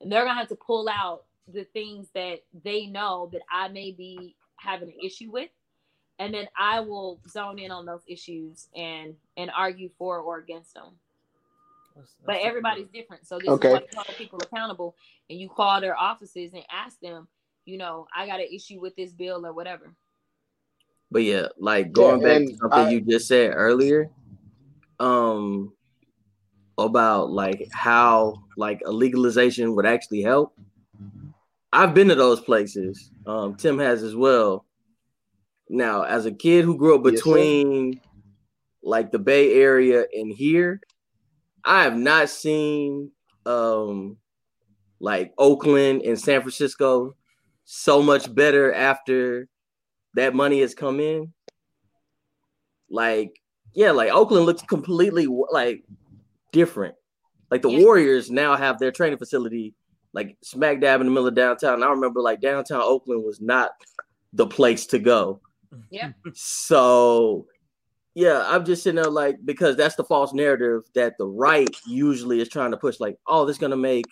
and they're going to have to pull out the things that they know that I may be having an issue with and then I will zone in on those issues and and argue for or against them That's- but that's everybody's different. So this Okay. is why you hold people accountable and you call their offices and ask them, you know, I got an issue with this bill or whatever. But yeah, like going Yeah, back and to something I- you just said earlier, um, about like how like a legalization would actually help. I've been to those places. Um, Tim has as well. Now, as a kid who grew up Yes, between like the Bay Area and here, I have not seen um like Oakland and San Francisco so much better after that money has come in. Like, yeah, like Oakland looks completely like different. Like the Yeah. Warriors now have their training facility like smack dab in the middle of downtown. And I remember like downtown Oakland was not the place to go. Yeah. So yeah, I'm just sitting there like because that's the false narrative that the right usually is trying to push, like, oh, this is gonna make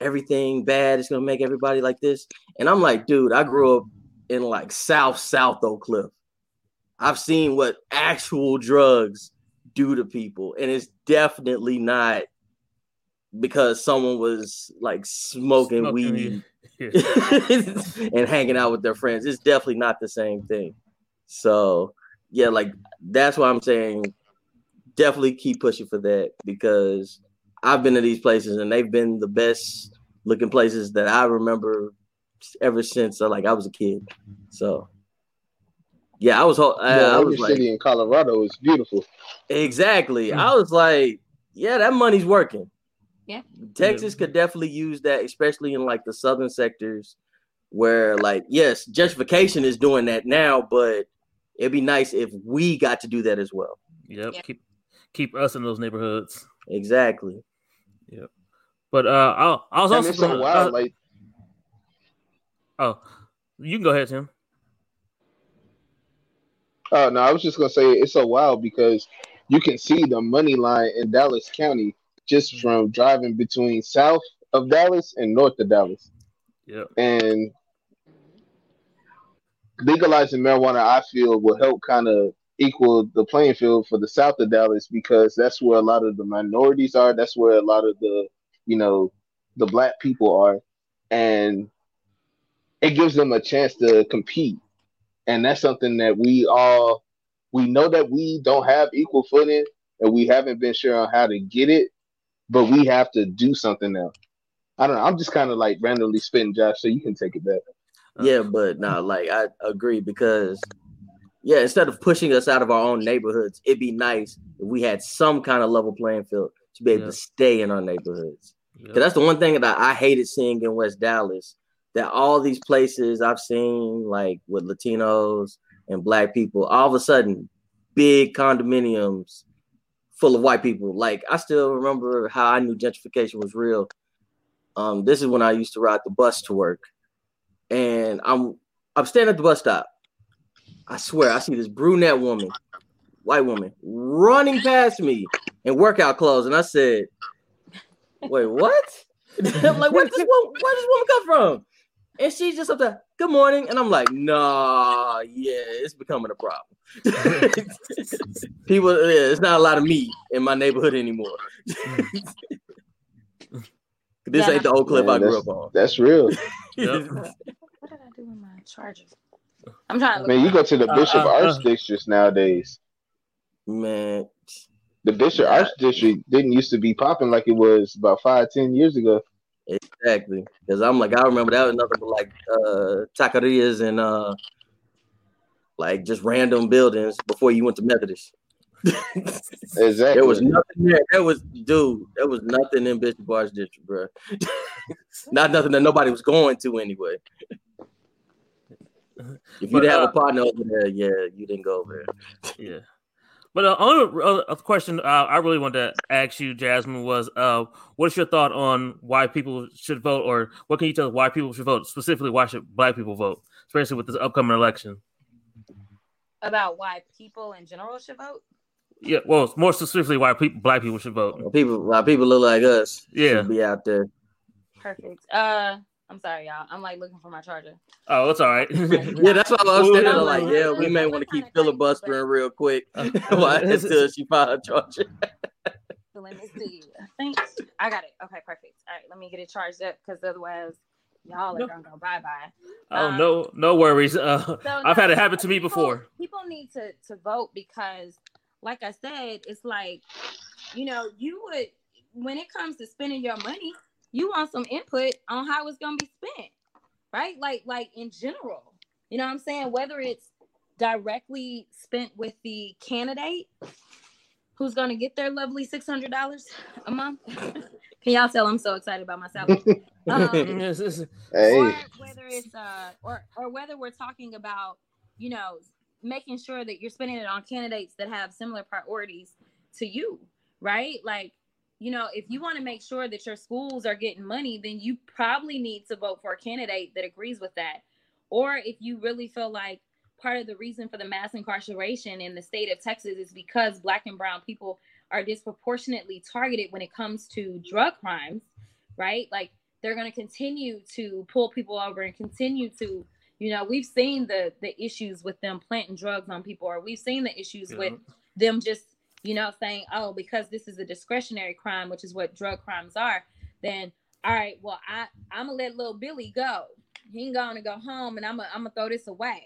everything bad, it's gonna make everybody like this. And I'm like, dude, I grew up in like South South Oak Cliff. I've seen what actual drugs do to people, and it's definitely not because someone was like smoking, Smoking weed. Yeah. and hanging out with their friends. It's definitely not the same thing. So yeah, like that's why I'm saying definitely keep pushing for that because I've been to these places and they've been the best looking places that I remember ever since uh, like I was a kid. So yeah, I was ho- I, Yeah, I every was like city in Colorado is beautiful. Exactly. I was like, yeah, that money's working. Yeah. Texas could definitely use that, especially in like the southern sectors where like, yes, gentrification is doing that now, but it'd be nice if we got to do that as well. Yep. Yeah. Keep keep us in those neighborhoods. Exactly. Yep. But uh, I'll, I was And also it's so gonna- wild. uh, Like oh, you can go ahead, Tim. Oh no, I was just gonna say it's so wild because you can see the money line in Dallas County just from driving between south of Dallas and north of Dallas. Yep. And legalizing marijuana, I feel, will help kind of equal the playing field for the south of Dallas because that's where a lot of the minorities are. That's where a lot of the, you know, the black people are, and it gives them a chance to compete. And that's something that we all we know that we don't have equal footing, and we haven't been sure on how to get it, but we have to do something now. I don't know. I'm just kind of like randomly spitting, Josh, so you can take it back. Yeah, but no, like I agree because yeah, instead of pushing us out of our own neighborhoods, it'd be nice if we had some kind of level playing field to be able Yeah. to stay in our neighborhoods. Yep. 'Cause that's the one thing that I hated seeing in West Dallas. That all these places I've seen, like with Latinos and Black people, all of a sudden, big condominiums full of white people. Like I still remember how I knew gentrification was real. Um, this is when I used to ride the bus to work, and I'm I'm standing at the bus stop. I swear I see this brunette woman, white woman, running past me in workout clothes, and I said, "Wait, what?" I'm like, "Where this woman? Where this woman come from?" And she's just up there, "Good morning," and I'm like, "Nah, yeah, it's becoming a problem." People, yeah, it's not a lot of me in my neighborhood anymore. this Yeah. ain't the Oak Cliff I grew up on. That's real. Yep. What did I do with my charger? I'm trying to Man, you go to the Uh, Bishop uh, Arts uh. districts nowadays. Man, The Bishop Yeah. Arts district didn't used to be popping like it was about five, ten years ago. exactly. Because I'm like, I remember that was nothing but like uh taquerias and uh like just random buildings before you went to Methodist. Exactly. There was nothing there. There was, dude. There was nothing in Bishop Arts District, bro. Not nothing that nobody was going to anyway. If you But, didn't have uh, a partner over there, yeah, you didn't go over there. Yeah. But uh, only uh, a question uh, I really wanted to ask you, Jasmine, was uh, what's your thought on why people should vote, or what can you tell us why people should vote? Specifically, why should Black people vote, especially with this upcoming election? about why people in general should vote. Yeah, well, more specifically, why people, Black people should vote. Well, people, why people look like us, Yeah. should be out there. Perfect. Uh, I'm sorry, y'all. I'm like looking for my charger. Oh, it's all right. Yeah, that's why I was standing there like, yeah, we may want to keep kinda filibustering real quick Why? until she find her charger. So let me see. Thanks. I got it. Okay, perfect. All right, let me get it charged up because otherwise, y'all are No. gonna go bye bye. oh no, no worries. Uh, So, I've no, had it happen to me people- before. People need to to vote because, like I said, it's like, you know, you would when it comes to spending your money, you want some input on how it's gonna be spent, right? Like like in general, you know what I'm saying? Whether it's directly spent with the candidate who's gonna get their lovely six hundred dollars a month. Can y'all tell I'm so excited about my salary? Um, Yes, yes. Hey, or whether it's uh or or whether we're talking about you know making sure that you're spending it on candidates that have similar priorities to you right like you know if you want to make sure that your schools are getting money then you probably need to vote for a candidate that agrees with that. Or if you really feel like part of the reason for the mass incarceration in the state of texas is because black and brown people are disproportionately targeted when it comes to drug crimes right? Like they're going to continue to pull people over and continue to you know we've seen the the issues with them planting drugs on people or we've seen the issues with them just you know saying oh because this is a discretionary crime which is what drug crimes are then all right well i i'm gonna let little billy go. He ain't gonna go home and i'm gonna I'm gonna throw this away.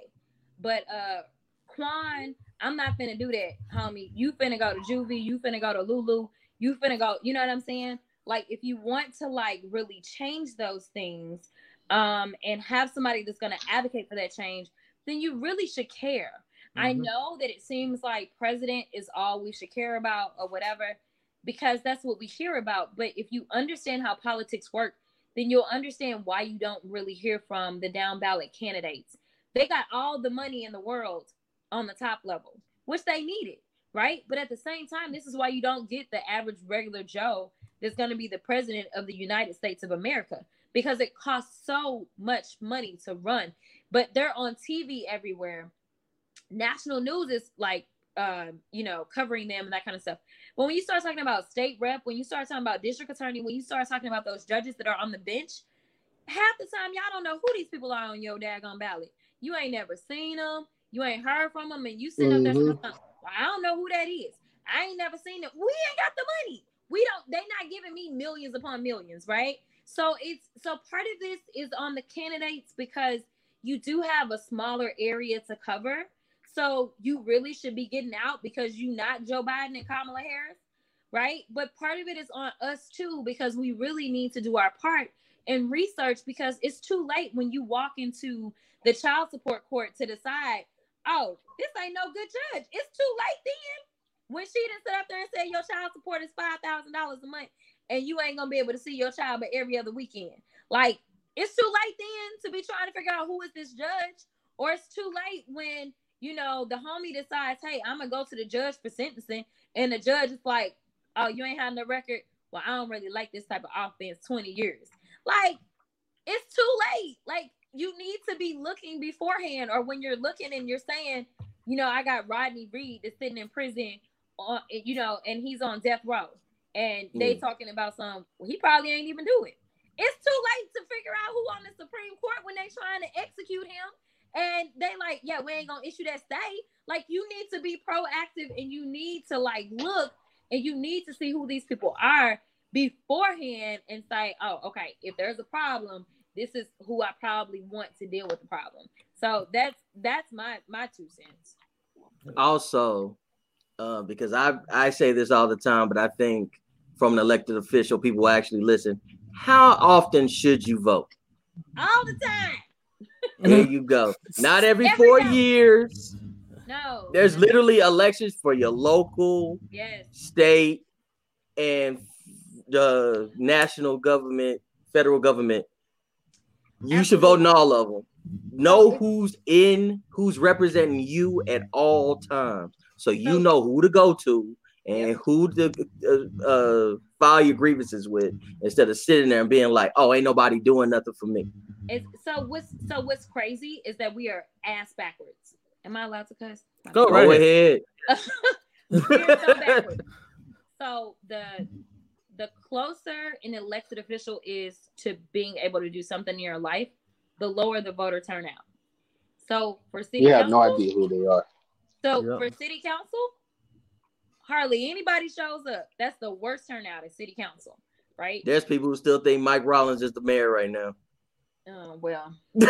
But uh quan i'm not finna do that homie. You finna go to juvie you finna go to lulu you finna go you know what i'm saying? Like if you want to like really change those things um and have somebody that's going to advocate for that change then you really should care i Mhm. know that it seems like president is all we should care about or whatever because that's what we hear about but if you understand how politics work then you'll understand why you don't really hear from the down ballot candidates they got all the money in the world on the top level which they needed right but at the same time this is why you don't get the average regular joe that's going to be the president of the United States of America because it costs so much money to run. But they're on TV everywhere. National news is like, um, you know, covering them and that kind of stuff. But when you start talking about state rep, when you start talking about district attorney, when you start talking about those judges that are on the bench, half the time y'all don't know who these people are on your daggone ballot. You ain't never seen them. You ain't heard from them, and you sit up there. Mhm. Well, I don't know who that is. I ain't never seen them. We ain't got the money we don't they're not giving me millions upon millions right so it's so part of this is on the candidates because you do have a smaller area to cover so you really should be getting out because you're not joe biden and kamala harris right but part of it is on us too because we really need to do our part and research because it's too late when you walk into the child support court to decide oh this ain't no good judge it's too late then when she didn't sit up there and say your child support is five thousand dollars a month and you ain't gonna be able to see your child but every other weekend. Like it's too late then to be trying to figure out who is this judge, or it's too late when you know the homie decides, hey, I'm gonna go to the judge for sentencing, and the judge is like, oh, you ain't had no record. Well, I don't really like this type of offense. Twenty years, like it's too late. Like you need to be looking beforehand, or when you're looking and you're saying, you know, I got Rodney Reed that's sitting in prison on you know, and he's on death row, and they Mm. talking about some. Well, he probably ain't even do it. It's too late to figure out who on the Supreme Court when they trying to execute him, and they like, yeah, we ain't gonna issue that stay. Like, you need to be proactive, and you need to like look, and you need to see who these people are beforehand, and say, oh, okay, if there's a problem, this is who I probably want to deal with the problem. So that's that's my my two cents. Also, uh, because I I say this all the time, but I think from an elected official, people actually listen. How often should you vote? All the time. There you go. Not every, Every four time. years. No. There's literally elections for your local, yes. state, and the national government, federal government. You should vote in all of them. Know who's in, who's representing you at all times, so you know who to go to and who to uh, uh, file your grievances with, instead of sitting there and being like, "Oh, ain't nobody doing nothing for me." It's, so what's so what's crazy is that we are ass backwards. Am I allowed to cuss? Go Go right ahead. So. So the the closer an elected official is to being able to do something in your life, the lower the voter turnout. So for city You have no idea who they are. So Yeah. for city council, hardly anybody shows up. That's the worst turnout at city council, right? There's people who still think Mike Rawlings is the mayor right now. Uh, well,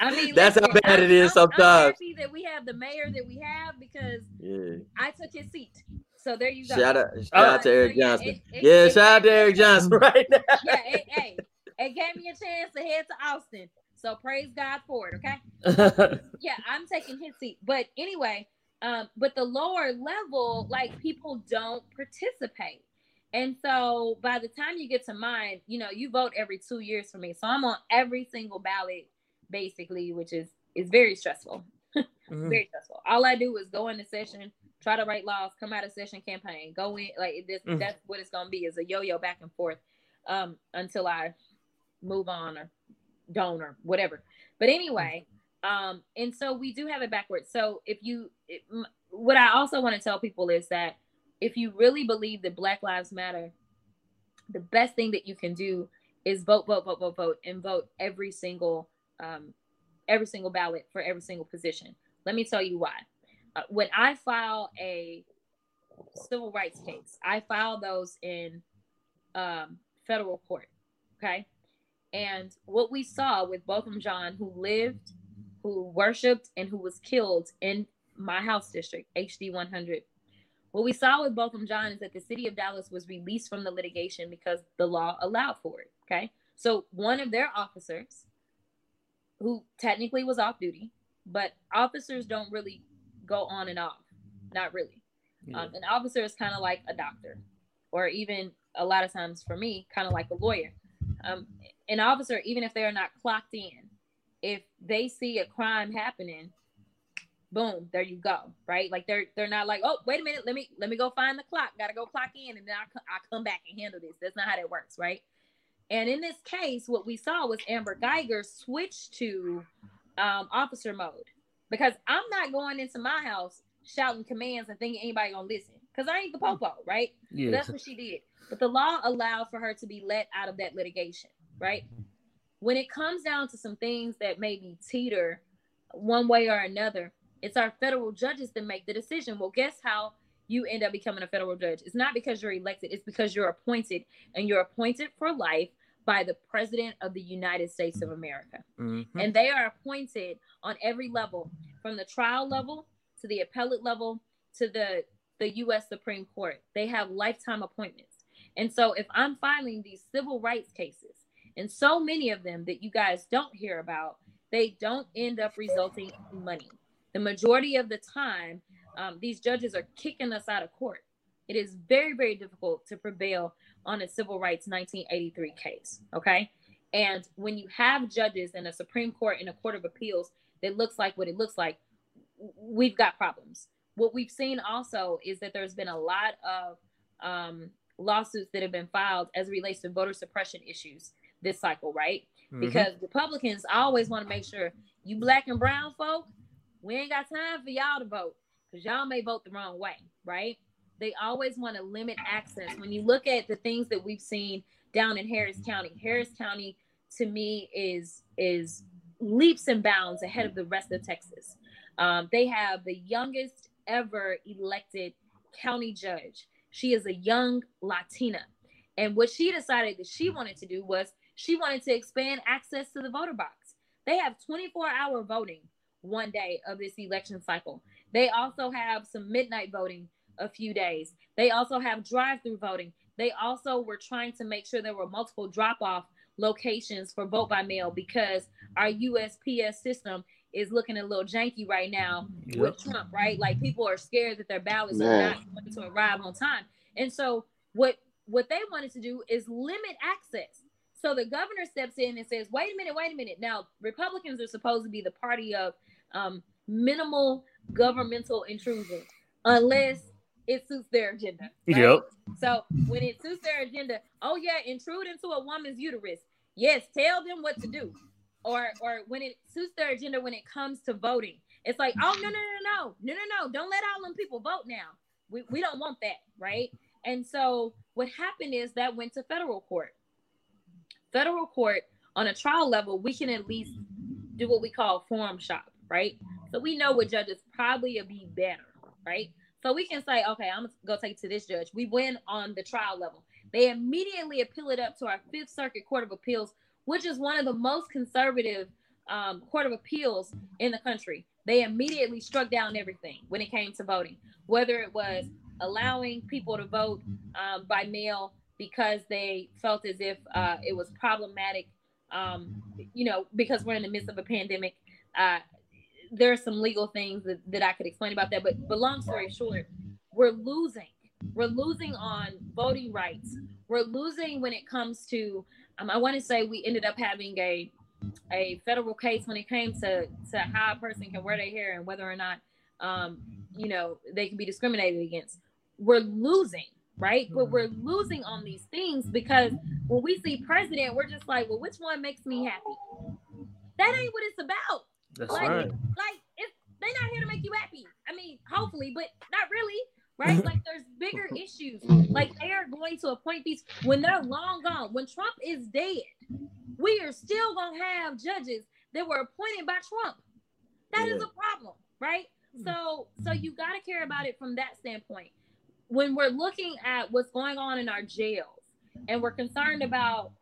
I mean, that's how bad it I'm- is I'm- I'm sometimes. happy that we have the mayor that we have because Yeah. I took his seat. So there you go. Shout out, shout Uh, out to Eric so yeah, Johnson. it- it- yeah, it shout out to gave Eric Johnson right now. Yeah, it, hey, it gave me a chance to head to Austin. So praise God for it. Okay. yeah, I'm taking his seat. But anyway, um, but the lower level, like people don't participate. And so by the time you get to mine, you know, you vote every two years for me. So I'm on every single ballot, basically, which is is very stressful. Mhm. Very stressful. All I do is go into session, try to write laws, come out of session campaign, go in like this Mhm. that's what it's gonna be is a yo-yo back and forth um until I move on or don't or whatever. But anyway, um, and so we do have it backwards. So if you, it, what I also want to tell people is that if you really believe that Black Lives Matter, the best thing that you can do is vote, vote, vote, vote, vote, and vote every single, um, every single ballot for every single position. Let me tell you why. Uh, when I file a civil rights case, I file those in um, federal court. Okay. And what we saw with Botham Jean, who lived, who worshipped, and who was killed in my house district, HD 100, what we saw with Botham Jean is that the city of Dallas was released from the litigation because the law allowed for it. Okay. So one of their officers, who technically was off duty, but officers don't really go on and off. Not really. Yeah. Um, an officer is kind of like a doctor, or even a lot of times for me, kind of like a lawyer. Um, an officer, even if they're not clocked in, if they see a crime happening, boom, there you go, right? Like they're they're not like, oh, wait a minute, let me let me go find the clock, gotta go clock in, and then I I come back and handle this. That's not how that works, right? And in this case, what we saw was Amber Geiger switch to um, officer mode because I'm not going into my house shouting commands and thinking anybody gonna listen because I ain't the popo, right? Yeah. that's what she did. But the law allowed for her to be let out of that litigation, right? When it comes down to some things that maybe teeter one way or another, it's our federal judges that make the decision. Well, guess how you end up becoming a federal judge? It's not because you're elected, it's because you're appointed, and you're appointed for life by the President of the United States of America Mhm. and they are appointed on every level from the trial level to the appellate level to the the US Supreme Court they have lifetime appointments and so if I'm filing these civil rights cases and so many of them that you guys don't hear about they don't end up resulting in money. The majority of the time um, these judges are kicking us out of court. It is very very difficult to prevail on a civil rights 1983 case okay? And when you have judges in a Supreme Court and a Court of Appeals that looks like what it looks like, we've got problems. What we've seen also is that there's been a lot of um, lawsuits that have been filed as relates to voter suppression issues this cycle, right? Mhm. Because Republicans always want to make sure you black and brown folk, we ain't got time for y'all to vote because y'all may vote the wrong way, right? They always want to limit access. When you look at the things that we've seen down in Harris County, Harris County to me is is leaps and bounds ahead of the rest of Texas. Um, they have the youngest ever elected county judge. She is a young Latina, and what she decided that she wanted to do was she wanted to expand access to the voter box They have 24 hour voting one day of this election cycle. They also have some midnight voting a few days. They also have drive through voting. They also were trying to make sure there were multiple drop off locations for vote by mail because our USPS system is looking a little janky right now yep. with Trump, right? Like people are scared that their ballots Man. are not going to arrive on time. And so what what they wanted to do is limit access. So the governor steps in and says, "Wait a minute, wait a minute. Now Republicans are supposed to be the party of um, minimal governmental intrusion, unless it suits their agenda. Right? Yep. So when it suits their agenda, oh yeah, intrude into a woman's uterus. Yes, tell them what to do. Or or when it suits their agenda when it comes to voting. It's like, oh no, no, no, no, no, no, no. Don't let all them people vote now. We we don't want that, right? And so what happened is that went to federal court. Federal court on a trial level, we can at least do what we call forum shop, right? So we know what judges probably will be better, right? So we can say, okay, I'm gonna go take it to this judge. We win on the trial level. They immediately appeal it up to our Fifth Circuit Court of Appeals, which is one of the most conservative um, court of appeals in the country. They immediately struck down everything when it came to voting, whether it was allowing people to vote um, by mail because they felt as if uh, it was problematic, um, you know, because we're in the midst of a pandemic. Uh, there are some legal things that, that I could explain about that. But but long story short, we're losing. We're losing on voting rights. We're losing when it comes to. Um, I want to say we ended up having a a federal case when it came to to how a person can wear their hair and whether or not um, you know they can be discriminated against. We're losing, right? But we're mm-hmm. losing on these things because when we see president, we're just like, well, which one makes me happy? That ain't what it's about. That's like, right. Like, if they're not here to make you happy. I mean, hopefully, but not really. Right? like, there's bigger issues. Like, they are going to appoint these when they're long gone. When Trump is dead, we are still gonna have judges that were appointed by Trump. That yeah. is a problem, right? Hmm. So, so you got to care about it from that standpoint. When we're looking at what's going on in our jails, and we're concerned about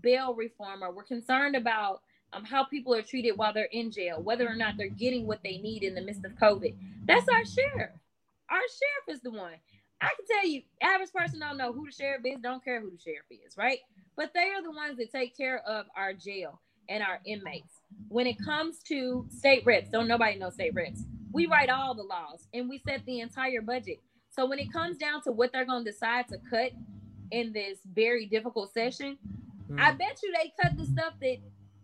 bail reform, or we're concerned about um, how people are treated while they're in jail, whether or not they're getting what they need in the midst of COVID. That's our sheriff. Our sheriff is the one. I can tell you, average person don't know who the sheriff is, don't care who the sheriff is, right? But they are the ones that take care of our jail and our inmates. When it comes to state reps, don't nobody know state reps. We write all the laws and we set the entire budget. So when it comes down to what they're going to decide to cut in this very difficult session, mm. I bet you they cut the stuff that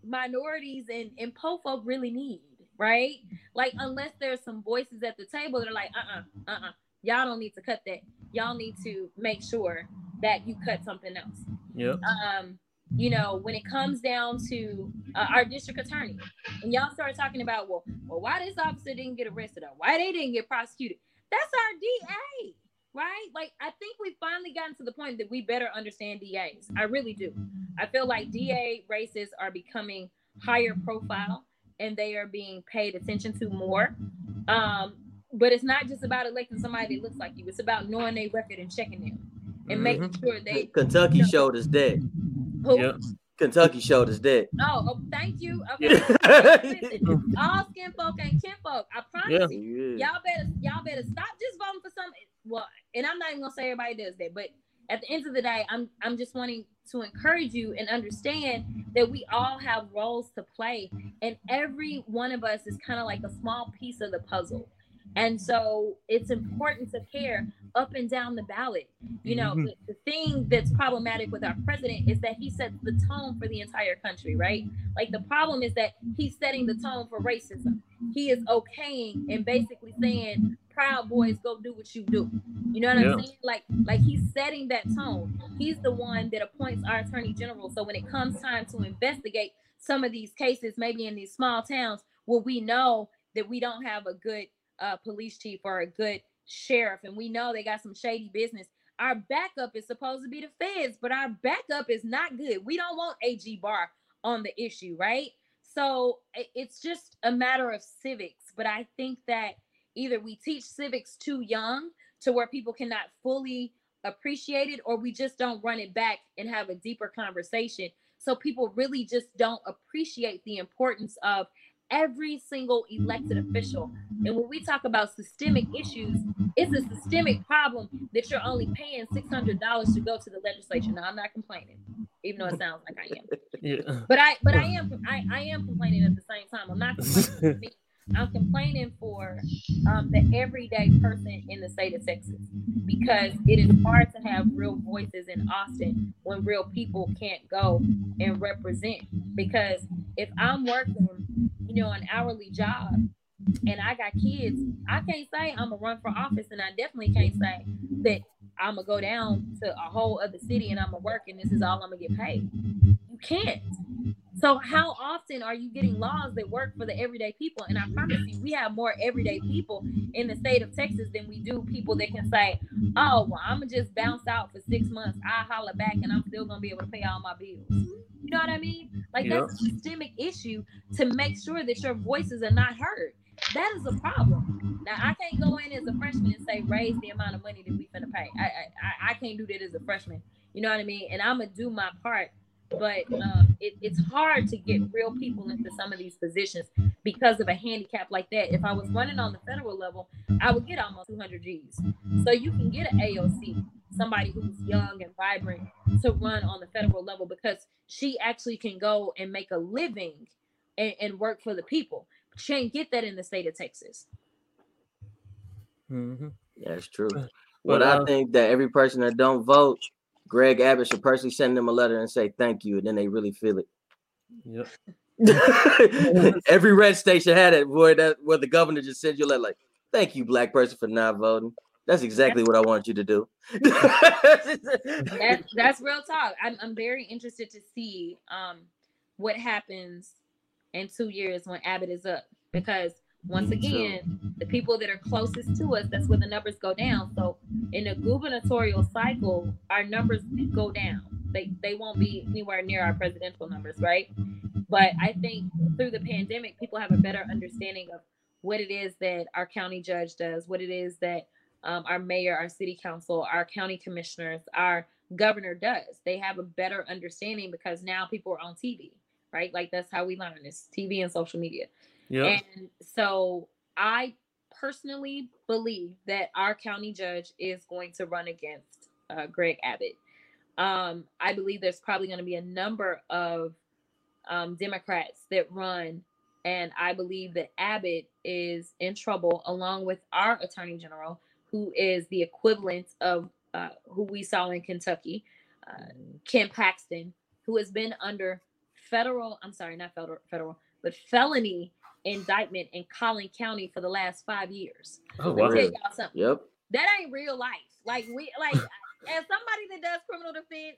minorities and, and po folk really need, right? Like unless there's some voices at the table that are like, uh-uh, uh-uh, y'all don't need to cut that. Y'all need to make sure that you cut something else. Yep. Um, you know, when it comes down to uh, our district attorney, and y'all start talking about, well, well, why this officer didn't get arrested or why they didn't get prosecuted? That's our DA, right? Like, I think we've finally gotten to the point that we better understand DAs. I really do. I feel like DA races are becoming higher profile and they are being paid attention to more. Um, but it's not just about electing somebody that looks like you. It's about knowing their record and checking them and mm-hmm. making sure they. Kentucky you know, showed us that. Who? Yep. Kentucky showed us that. Oh, oh thank you. Okay. all skin folk and kin folk. I promise yeah. you. Y'all better y'all better stop just voting for some well, and I'm not even gonna say everybody does that, but at the end of the day, I'm I'm just wanting to encourage you and understand that we all have roles to play, and every one of us is kind of like a small piece of the puzzle. And so it's important to care up and down the ballot. You know, mm-hmm. the, the, thing that's problematic with our president is that he sets the tone for the entire country, right? Like the problem is that he's setting the tone for racism. He is okaying and basically saying Proud Boys go do what you do. You know what yeah. I'm saying? Like, like he's setting that tone. He's the one that appoints our attorney general. So when it comes time to investigate some of these cases, maybe in these small towns where we know that we don't have a good uh, police chief or a good sheriff, and we know they got some shady business. Our backup is supposed to be the feds, but our backup is not good. We don't want AG Barr on the issue, right? So it's just a matter of civics. But I think that either we teach civics too young to where people cannot fully appreciate it, or we just don't run it back and have a deeper conversation So people really just don't appreciate the importance of every single elected official. And when we talk about systemic issues, it's a systemic problem that you're only paying $600 to go to the legislature. Now, I'm not complaining, even though it sounds like I am. Yeah. But I, but I am, I, I am complaining at the same time. I'm not complaining. I'm complaining for um, the everyday person in the state of Texas because it is hard to have real voices in Austin when real people can't go and represent. Because if I'm working, you know, an hourly job and I got kids, I can't say I'm gonna run for office, and I definitely can't say that I'm gonna go down to a whole other city and I'm gonna work and this is all I'm gonna get paid. You can't. So how often are you getting laws that work for the everyday people? And I promise you, we have more everyday people in the state of Texas than we do people that can say, "Oh, well, I'm gonna just bounce out for six months. I holler back, and I'm still gonna be able to pay all my bills." You know what I mean? Like that's a systemic issue to make sure that your voices are not heard. That is a problem. Now I can't go in as a freshman and say raise the amount of money that we finna pay. I I, I can't do that as a freshman. You know what I mean? And I'm gonna do my part but um, it, it's hard to get real people into some of these positions because of a handicap like that. If I was running on the federal level, I would get almost 200 G's. So you can get an AOC, somebody who's young and vibrant, to run on the federal level because she actually can go and make a living and, and work for the people. But she ain't get that in the state of Texas. Mm-hmm. That's true. But, But uh, I think that every person that don't vote, Greg Abbott should personally send them a letter and say thank you, and then they really feel it. Yep. every red station had it where that where the governor just sends you a letter like, "Thank you, black person, for not voting." That's exactly what I want you to do. That, that's real talk. I'm, I'm very interested to see um, what happens in two years when Abbott is up because once again, the people that are closest to us, that's where the numbers go down. So in a gubernatorial cycle, our numbers go down. They they won't be anywhere near our presidential numbers, right? But I think through the pandemic, people have a better understanding of what it is that our county judge does, what it is that um, our mayor, our city council, our county commissioners, our governor does. They have a better understanding because now people are on TV, right? Like that's how we learn is TV and social media. Yep. And so I personally believe that our county judge is going to run against uh, Greg Abbott. Um, I believe there's probably going to be a number of um, Democrats that run, and I believe that Abbott is in trouble along with our attorney general, who is the equivalent of uh, who we saw in Kentucky, uh, Paxton, who has been under federal, I'm sorry, not federal, federal, but felony indictment in Collin County for the last five years. Oh Let me wow. tell y'all something. yep. That ain't real life. Like we like as somebody that does criminal defense,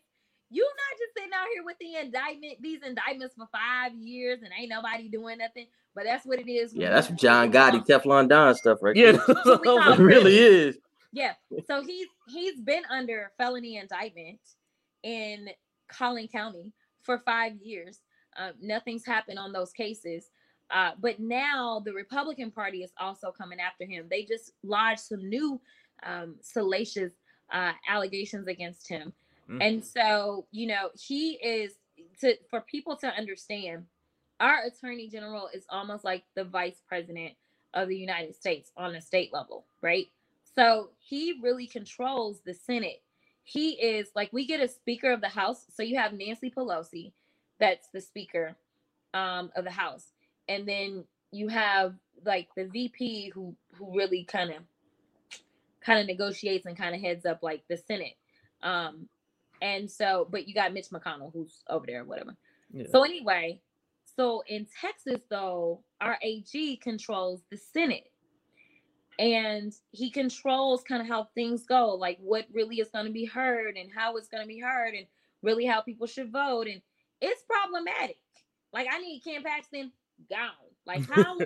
you not just sitting out here with the indictment, these indictments for five years and ain't nobody doing nothing. But that's what it is. Yeah, you- that's John Gotti, Teflon Don stuff right Yeah. there. what we call It really is. Yeah. So he's he's been under felony indictment in Collin County for five years. Uh, nothing's happened on those cases. Uh, but now the Republican Party is also coming after him. They just lodged some new um, salacious uh, allegations against him. Mm. And so, you know, he is to for people to understand, our attorney general is almost like the vice president of the United States on a state level, right? So he really controls the Senate. He is like we get a Speaker of the House. So you have Nancy Pelosi, that's the Speaker um, of the House, and then you have like the VP who who really kind of kind of negotiates and kind of heads up like the Senate. Um, and so, but you got Mitch McConnell who's over there, or whatever. Yeah. So anyway, so in Texas though, our AG controls the Senate. And he controls kind of how things go, like what really is going to be heard and how it's going to be heard and really how people should vote and it's problematic. Like I need Ken Paxton gone. Like how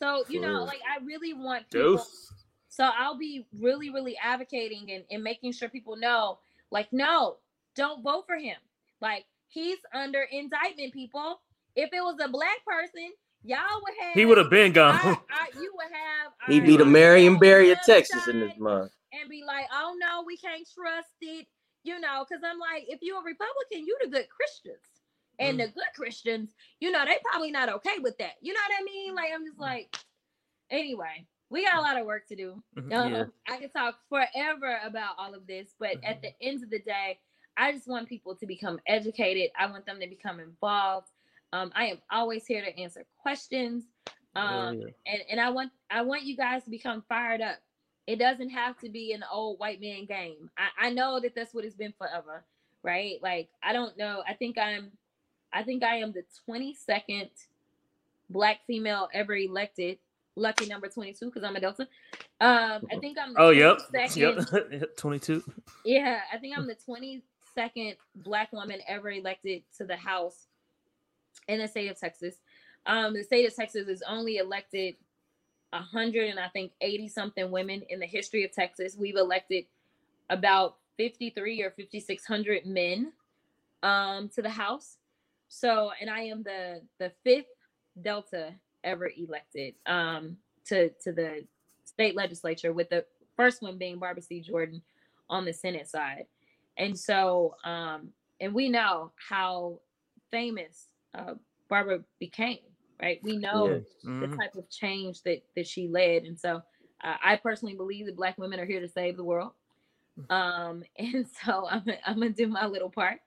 so you know, like I really want people Deuce. so I'll be really, really advocating and, and making sure people know, like, no, don't vote for him. Like, he's under indictment, people. If it was a black person, y'all would have He would have been gone. I, you would have He'd our- be the Marion Barry of Texas in this website month. and be like, oh no, we can't trust it, you know, because I'm like, if you're a Republican, you're the good Christians. And the good Christians, you know, they probably not okay with that. You know what I mean? Like I'm just like, anyway, we got a lot of work to do. Mhm, Um, yeah. I could talk forever about all of this, but at the end of the day, I just want people to become educated. I want them to become involved. Um, I am always here to answer questions. Um, yeah. and, and I want I want you guys to become fired up. It doesn't have to be an old white man game. I, I know that that's what it's been forever, right? Like I don't know. I think I'm I think I am the 22nd black female ever elected. Lucky number 22 because I'm a Delta. Um, I think I'm the Oh, yep. 22nd Yep. 22. yeah, I think I'm the 22nd black woman ever elected to the House in the state of Texas. Um, the state of Texas has only elected a hundred and I think 80 something women in the history of Texas. We've elected about 53 or 5600 men um, to the House. So, and I am the the fifth Delta ever elected um, to to the state legislature, with the first one being Barbara C. Jordan on the Senate side. And so, um, and we know how famous uh, Barbara became, right? We know Yeah. the Mhm. type of change that that she led, and so uh, I personally believe that Black women are here to save the world. Um, and so I'm I'm gonna do my little part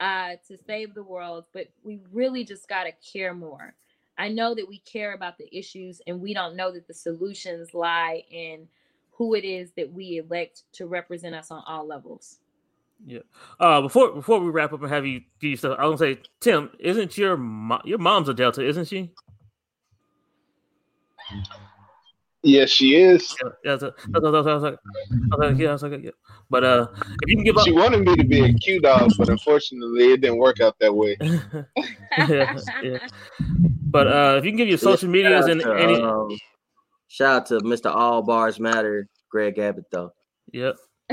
uh, to save the world, but we really just gotta care more. I know that we care about the issues, and we don't know that the solutions lie in who it is that we elect to represent us on all levels. Yeah. Uh, before before we wrap up and have you do your stuff, I want to say, Tim, isn't your mo- your mom's a Delta, isn't she? Yes, she is. Yeah. yeah that's a, that's a, that's that's that's yeah, that's yeah. But uh, if you can give up, She wanted me to be a Q dog, but unfortunately, it didn't work out that way. yeah, yeah. But uh, if you can give your social medias and Shout out to, any, um, shout out to Mr. All Bars Matter, Greg Abbott, though. yep.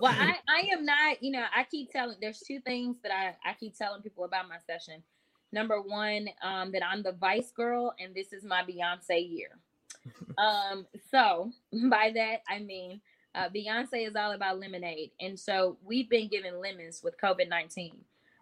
well, I, I am not, you know, I keep telling there's two things that I, I keep telling people about my session. Number one, um, that I'm the vice girl and this is my Beyonce year. Um, so by that I mean uh, Beyonce is all about lemonade. And so we've been given lemons with COVID-19.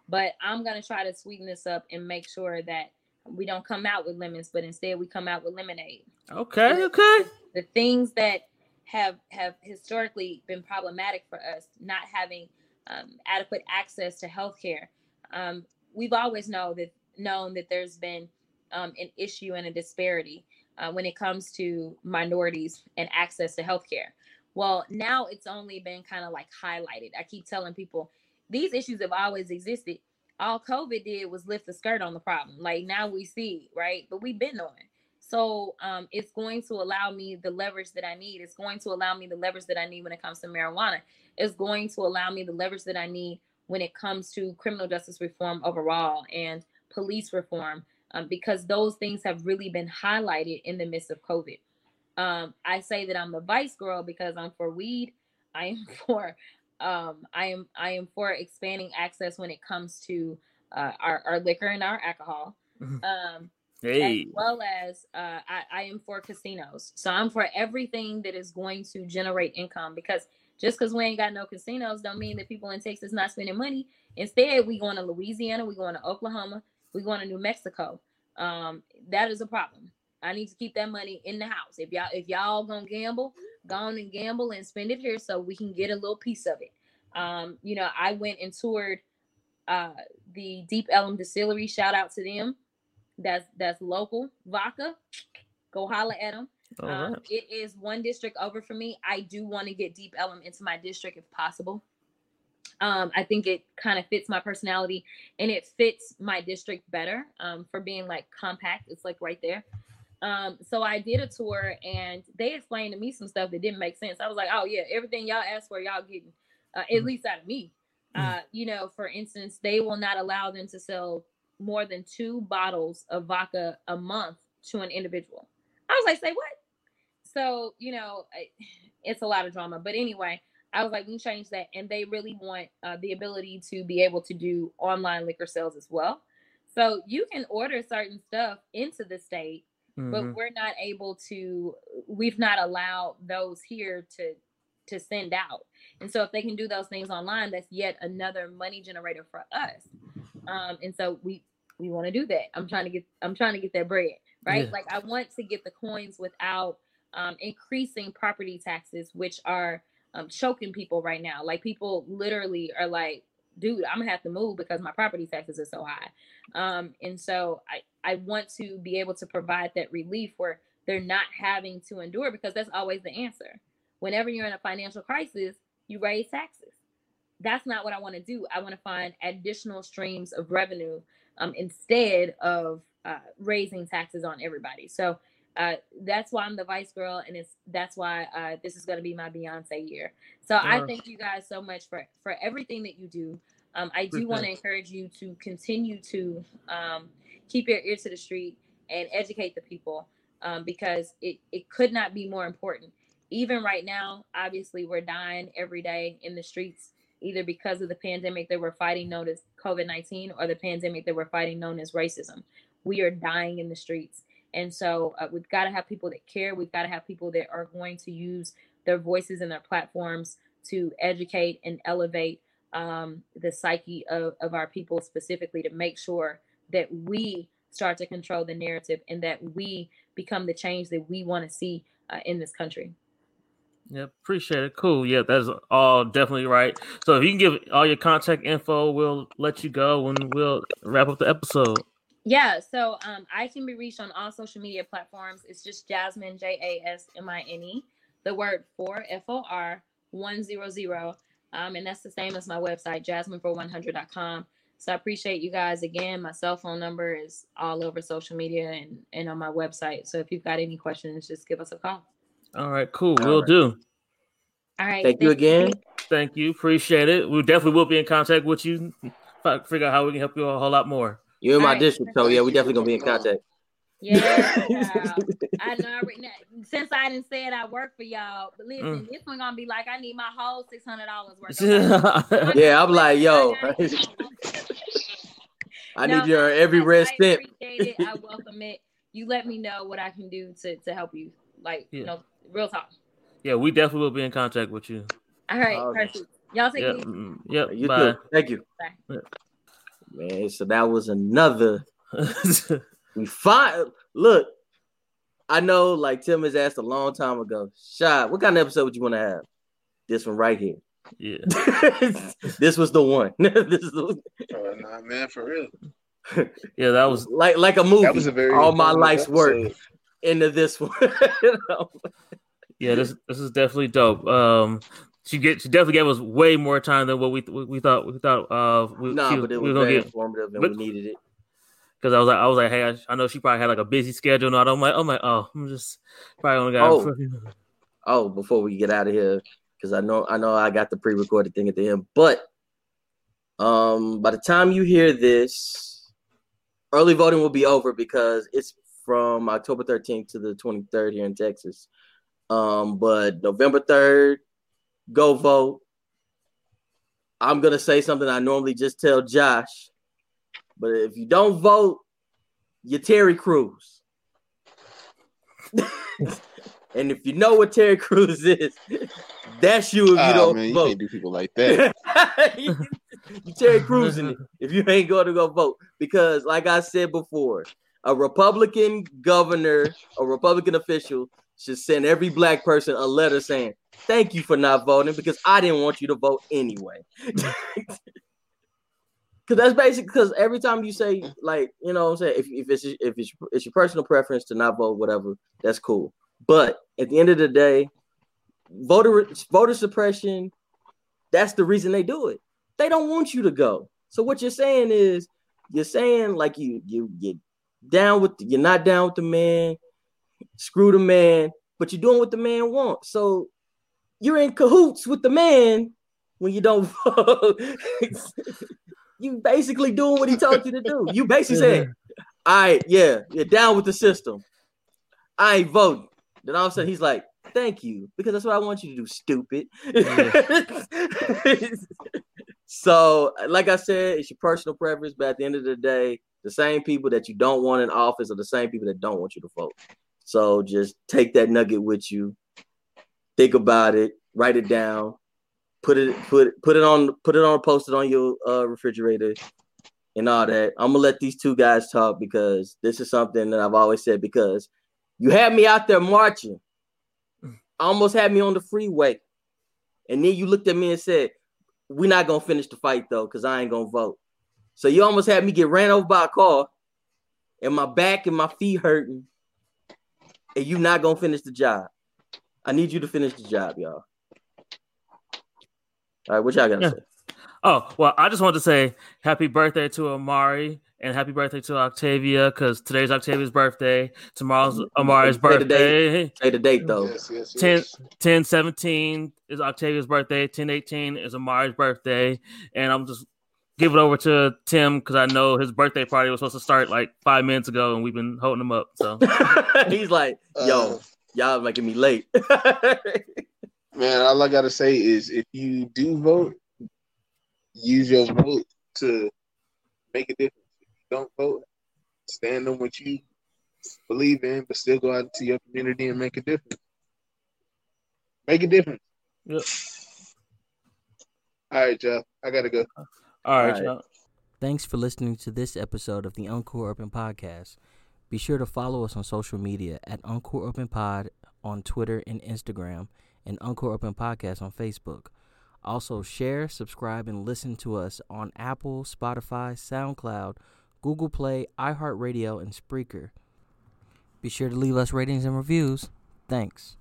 But I'm gonna try to sweeten this up and make sure that we don't come out with lemons, but instead we come out with lemonade Okay, okay. the things that have have historically been problematic for us not having um, adequate access to healthcare um, we've always know that known that there's been um, an issue and a disparity uh, when it comes to minorities and access to healthcare. Well now it's only been kind of like highlighted. I keep telling people these issues have always existed. All covid did was lift the skirt on the problem. Like now we see right? But we've been on so um, it's going to allow me the leverage that I need. It's going to allow me the leverage that I need when it comes to marijuana. It's going to allow me the leverage that I need when it comes to criminal justice reform overall. And police reform, um, because those things have really been highlighted in the midst of COVID. Um, I say that I'm the vice girl because I'm for weed. I am for um, I am I am for expanding access when it comes to uh, our, our liquor and our alcohol. Mhm. Um, Hey, as well as uh, I, I am for casinos. So I'm for everything that is going to generate income because just because we ain't got no casinos don't mean that people in Texas not spending money. Instead, we going to Louisiana, we going to Oklahoma, we going to New Mexico. Um, that is a problem. I need to keep that money in the house. If y'all if y'all gonna gamble, go on and gamble and spend it here so we can get a little piece of it. Um, you know, I went and toured uh, the Deep Ellum Distillery. Shout out to them that's that's local vodka go holla at them um, right. it is one district over for me i do want to get Deep Ellum into my district if possible um, i think it kind of fits my personality and it fits my district better um, for being like compact it's like right there um, so i did a tour and they explained to me some stuff that didn't make sense i was like oh yeah everything y'all asked for y'all getting uh, at Mhm. least out of me Mhm. uh, you know for instance they will not allow them to sell more than two bottles of vodka a month to an individual. I was like, say what? So, you know, it's a lot of drama. But anyway, I was like, you change that. And they really want uh, the ability to be able to do online liquor sales as well. So you can order certain stuff into the state, but Mhm. we're not able to, we've not allowed those here to to send out. And so if they can do those things online, that's yet another money generator for us. Um, and so we we want to do that. I'm trying to get I'm trying to get that bread, right? Yeah. Like I want to get the coins without um, increasing property taxes, which are um, choking people right now. Like people literally are like, dude, I'm gonna have to move because my property taxes are so high. Um, and so I I want to be able to provide that relief where they're not having to endure because that's always the answer. Whenever you're in a financial crisis, you raise taxes. That's not what I want to do. I want to find additional streams of revenue um, instead of uh, raising taxes on everybody. So uh, that's why I'm the vice girl, and it's that's why uh, this is going to be my Beyonce year. So I thank you guys so much for for everything that you do. Um, I do want to encourage you to continue to um, keep your ear to the street and educate the people um, because it, it could not be more important. Even right now, obviously, we're dying every day in the streets, either because of the pandemic that we're fighting known as COVID 19 or the pandemic that we're fighting known as racism. We are dying in the streets. And so uh, we've got to have people that care. We've got to have people that are going to use their voices and their platforms to educate and elevate um, the psyche of, of our people specifically to make sure that we start to control the narrative and that we become the change that we want to see uh, in this country. Yeah, appreciate it. Cool. Yeah, that's all definitely right. So if you can give all your contact info, we'll let you go and we'll wrap up the episode. Yeah, so um, I can be reached on all social media platforms. It's just Jasmine J A S M I N E, the word for F O R one zero zero, um, and that's the same as my website, jasminefor100.com. So I appreciate you guys again. My cell phone number is all over social media and and on my website. So if you've got any questions, just give us a call. All right, cool. All We'll right. do. All right. Thank you again. Thank you. Appreciate it. We definitely will be in contact with you. Figure out how we can help you a whole lot more. You're in my All right. district, so yeah, we definitely gonna be in contact. Yeah, child. I know. I re- now, Since I didn't say it, I work for y'all. But listen, Mm. this one gonna be like I need my whole six hundred dollars worth. of. Yeah, I'm like, yo, I No, need your every red I cent. appreciate it. I welcome it. You let me know what I can do to to help you. Like, you know, real talk. yeah, we definitely will be in contact with you. All right, All right. perfect. Y'all take Yeah. it easy. mm, Yep. You bye. too. Thank you. Bye. Yeah. Man, so that was another we find look. I know like Tim has asked a long time ago. Shot, what kind of episode would you want to have? This one right here. yeah. this was the one. this is the, Oh, nah, man, for real. Yeah, that was like like a movie. That was a very all my informative life's work into this one. You know? yeah, this this is definitely dope. Um she get she definitely gave us way more time than what we we, we thought we thought uh we, Nah, she but it we was were gonna very get informative and but- we needed it. because I was like I was like hey I, I know she probably had like a busy schedule and all that. I'm like oh my oh I'm just probably only got Oh. Oh, before we get out of here, because I know I know I got the pre-recorded thing at the end, but um by the time you hear this, early voting will be over because it's from October 13th to the 23rd here in Texas. Um, but November 3rd, go vote. I'm gonna say something I normally just tell Josh, but if you don't vote, you're Terry Crews. and if you know what Terry Crews is, that's you if you Ah, don't man, you vote. can't do people like that. you Terry Crews in it if you ain't going to go vote. Because, like I said before, a Republican governor, a Republican official should send every black person a letter saying, Thank you for not voting because I didn't want you to vote anyway. Because that's basically because every time you say, like, you know what I'm saying, if, if it's if it's it's your personal preference to not vote, whatever, that's cool. But at the end of the day, voter voter suppression, that's the reason they do it. They don't want you to go. So what you're saying is you're saying like you you you down with you're not down with the man, screw the man, but you're doing what the man wants. So you're in cahoots with the man when you don't vote. you basically doing what he told you to do. You basically saying, all right, yeah, you're down with the system. I ain't voting. Then all of a sudden he's like, thank you, because that's what I want you to do, stupid. so, like I said, it's your personal preference, but at the end of the day, the same people that you don't want in office are the same people that don't want you to vote. So just take that nugget with you, think about it, write it down, put it put put it on put it on post it on your uh, refrigerator and all that. I'm gonna let these two guys talk because this is something that I've always said because you had me out there marching, almost had me on the freeway, and then you looked at me and said, "We're not gonna finish the fight though, because I ain't gonna vote." So you almost had me get ran over by a car, and my back and my feet hurting, and you not gonna finish the job. I need you to finish the job, y'all. All right, what y'all gotta Yeah. say? Oh, well, I just wanted to say happy birthday to Amari and happy birthday to Octavia because today's Octavia's birthday. Tomorrow's mm-hmm. Amari's Say birthday. Say the date though. Yes, yes, 10, 10 17 is Octavia's birthday. 10 18 is Amari's birthday. And I'm just give it over to Tim because I know his birthday party was supposed to start like five minutes ago and we've been holding him up. So He's like, yo, Uh, y'all making me late. man, all I gotta say is if you do vote, use your vote to make a difference. If you don't vote, stand on what you believe in, but still go out into your community and make a difference. Make a difference. Yep. All right, Jeff. I gotta go. All right, All right. Thanks for listening to this episode of the Uncool Urban Podcast. Be sure to follow us on social media at Uncool Urban Pod on Twitter and Instagram, and Uncool Urban Podcast on Facebook. Also, share, subscribe, and listen to us on Apple, Spotify, SoundCloud, Google Play, iHeartRadio, and Spreaker. Be sure to leave us ratings and reviews. Thanks.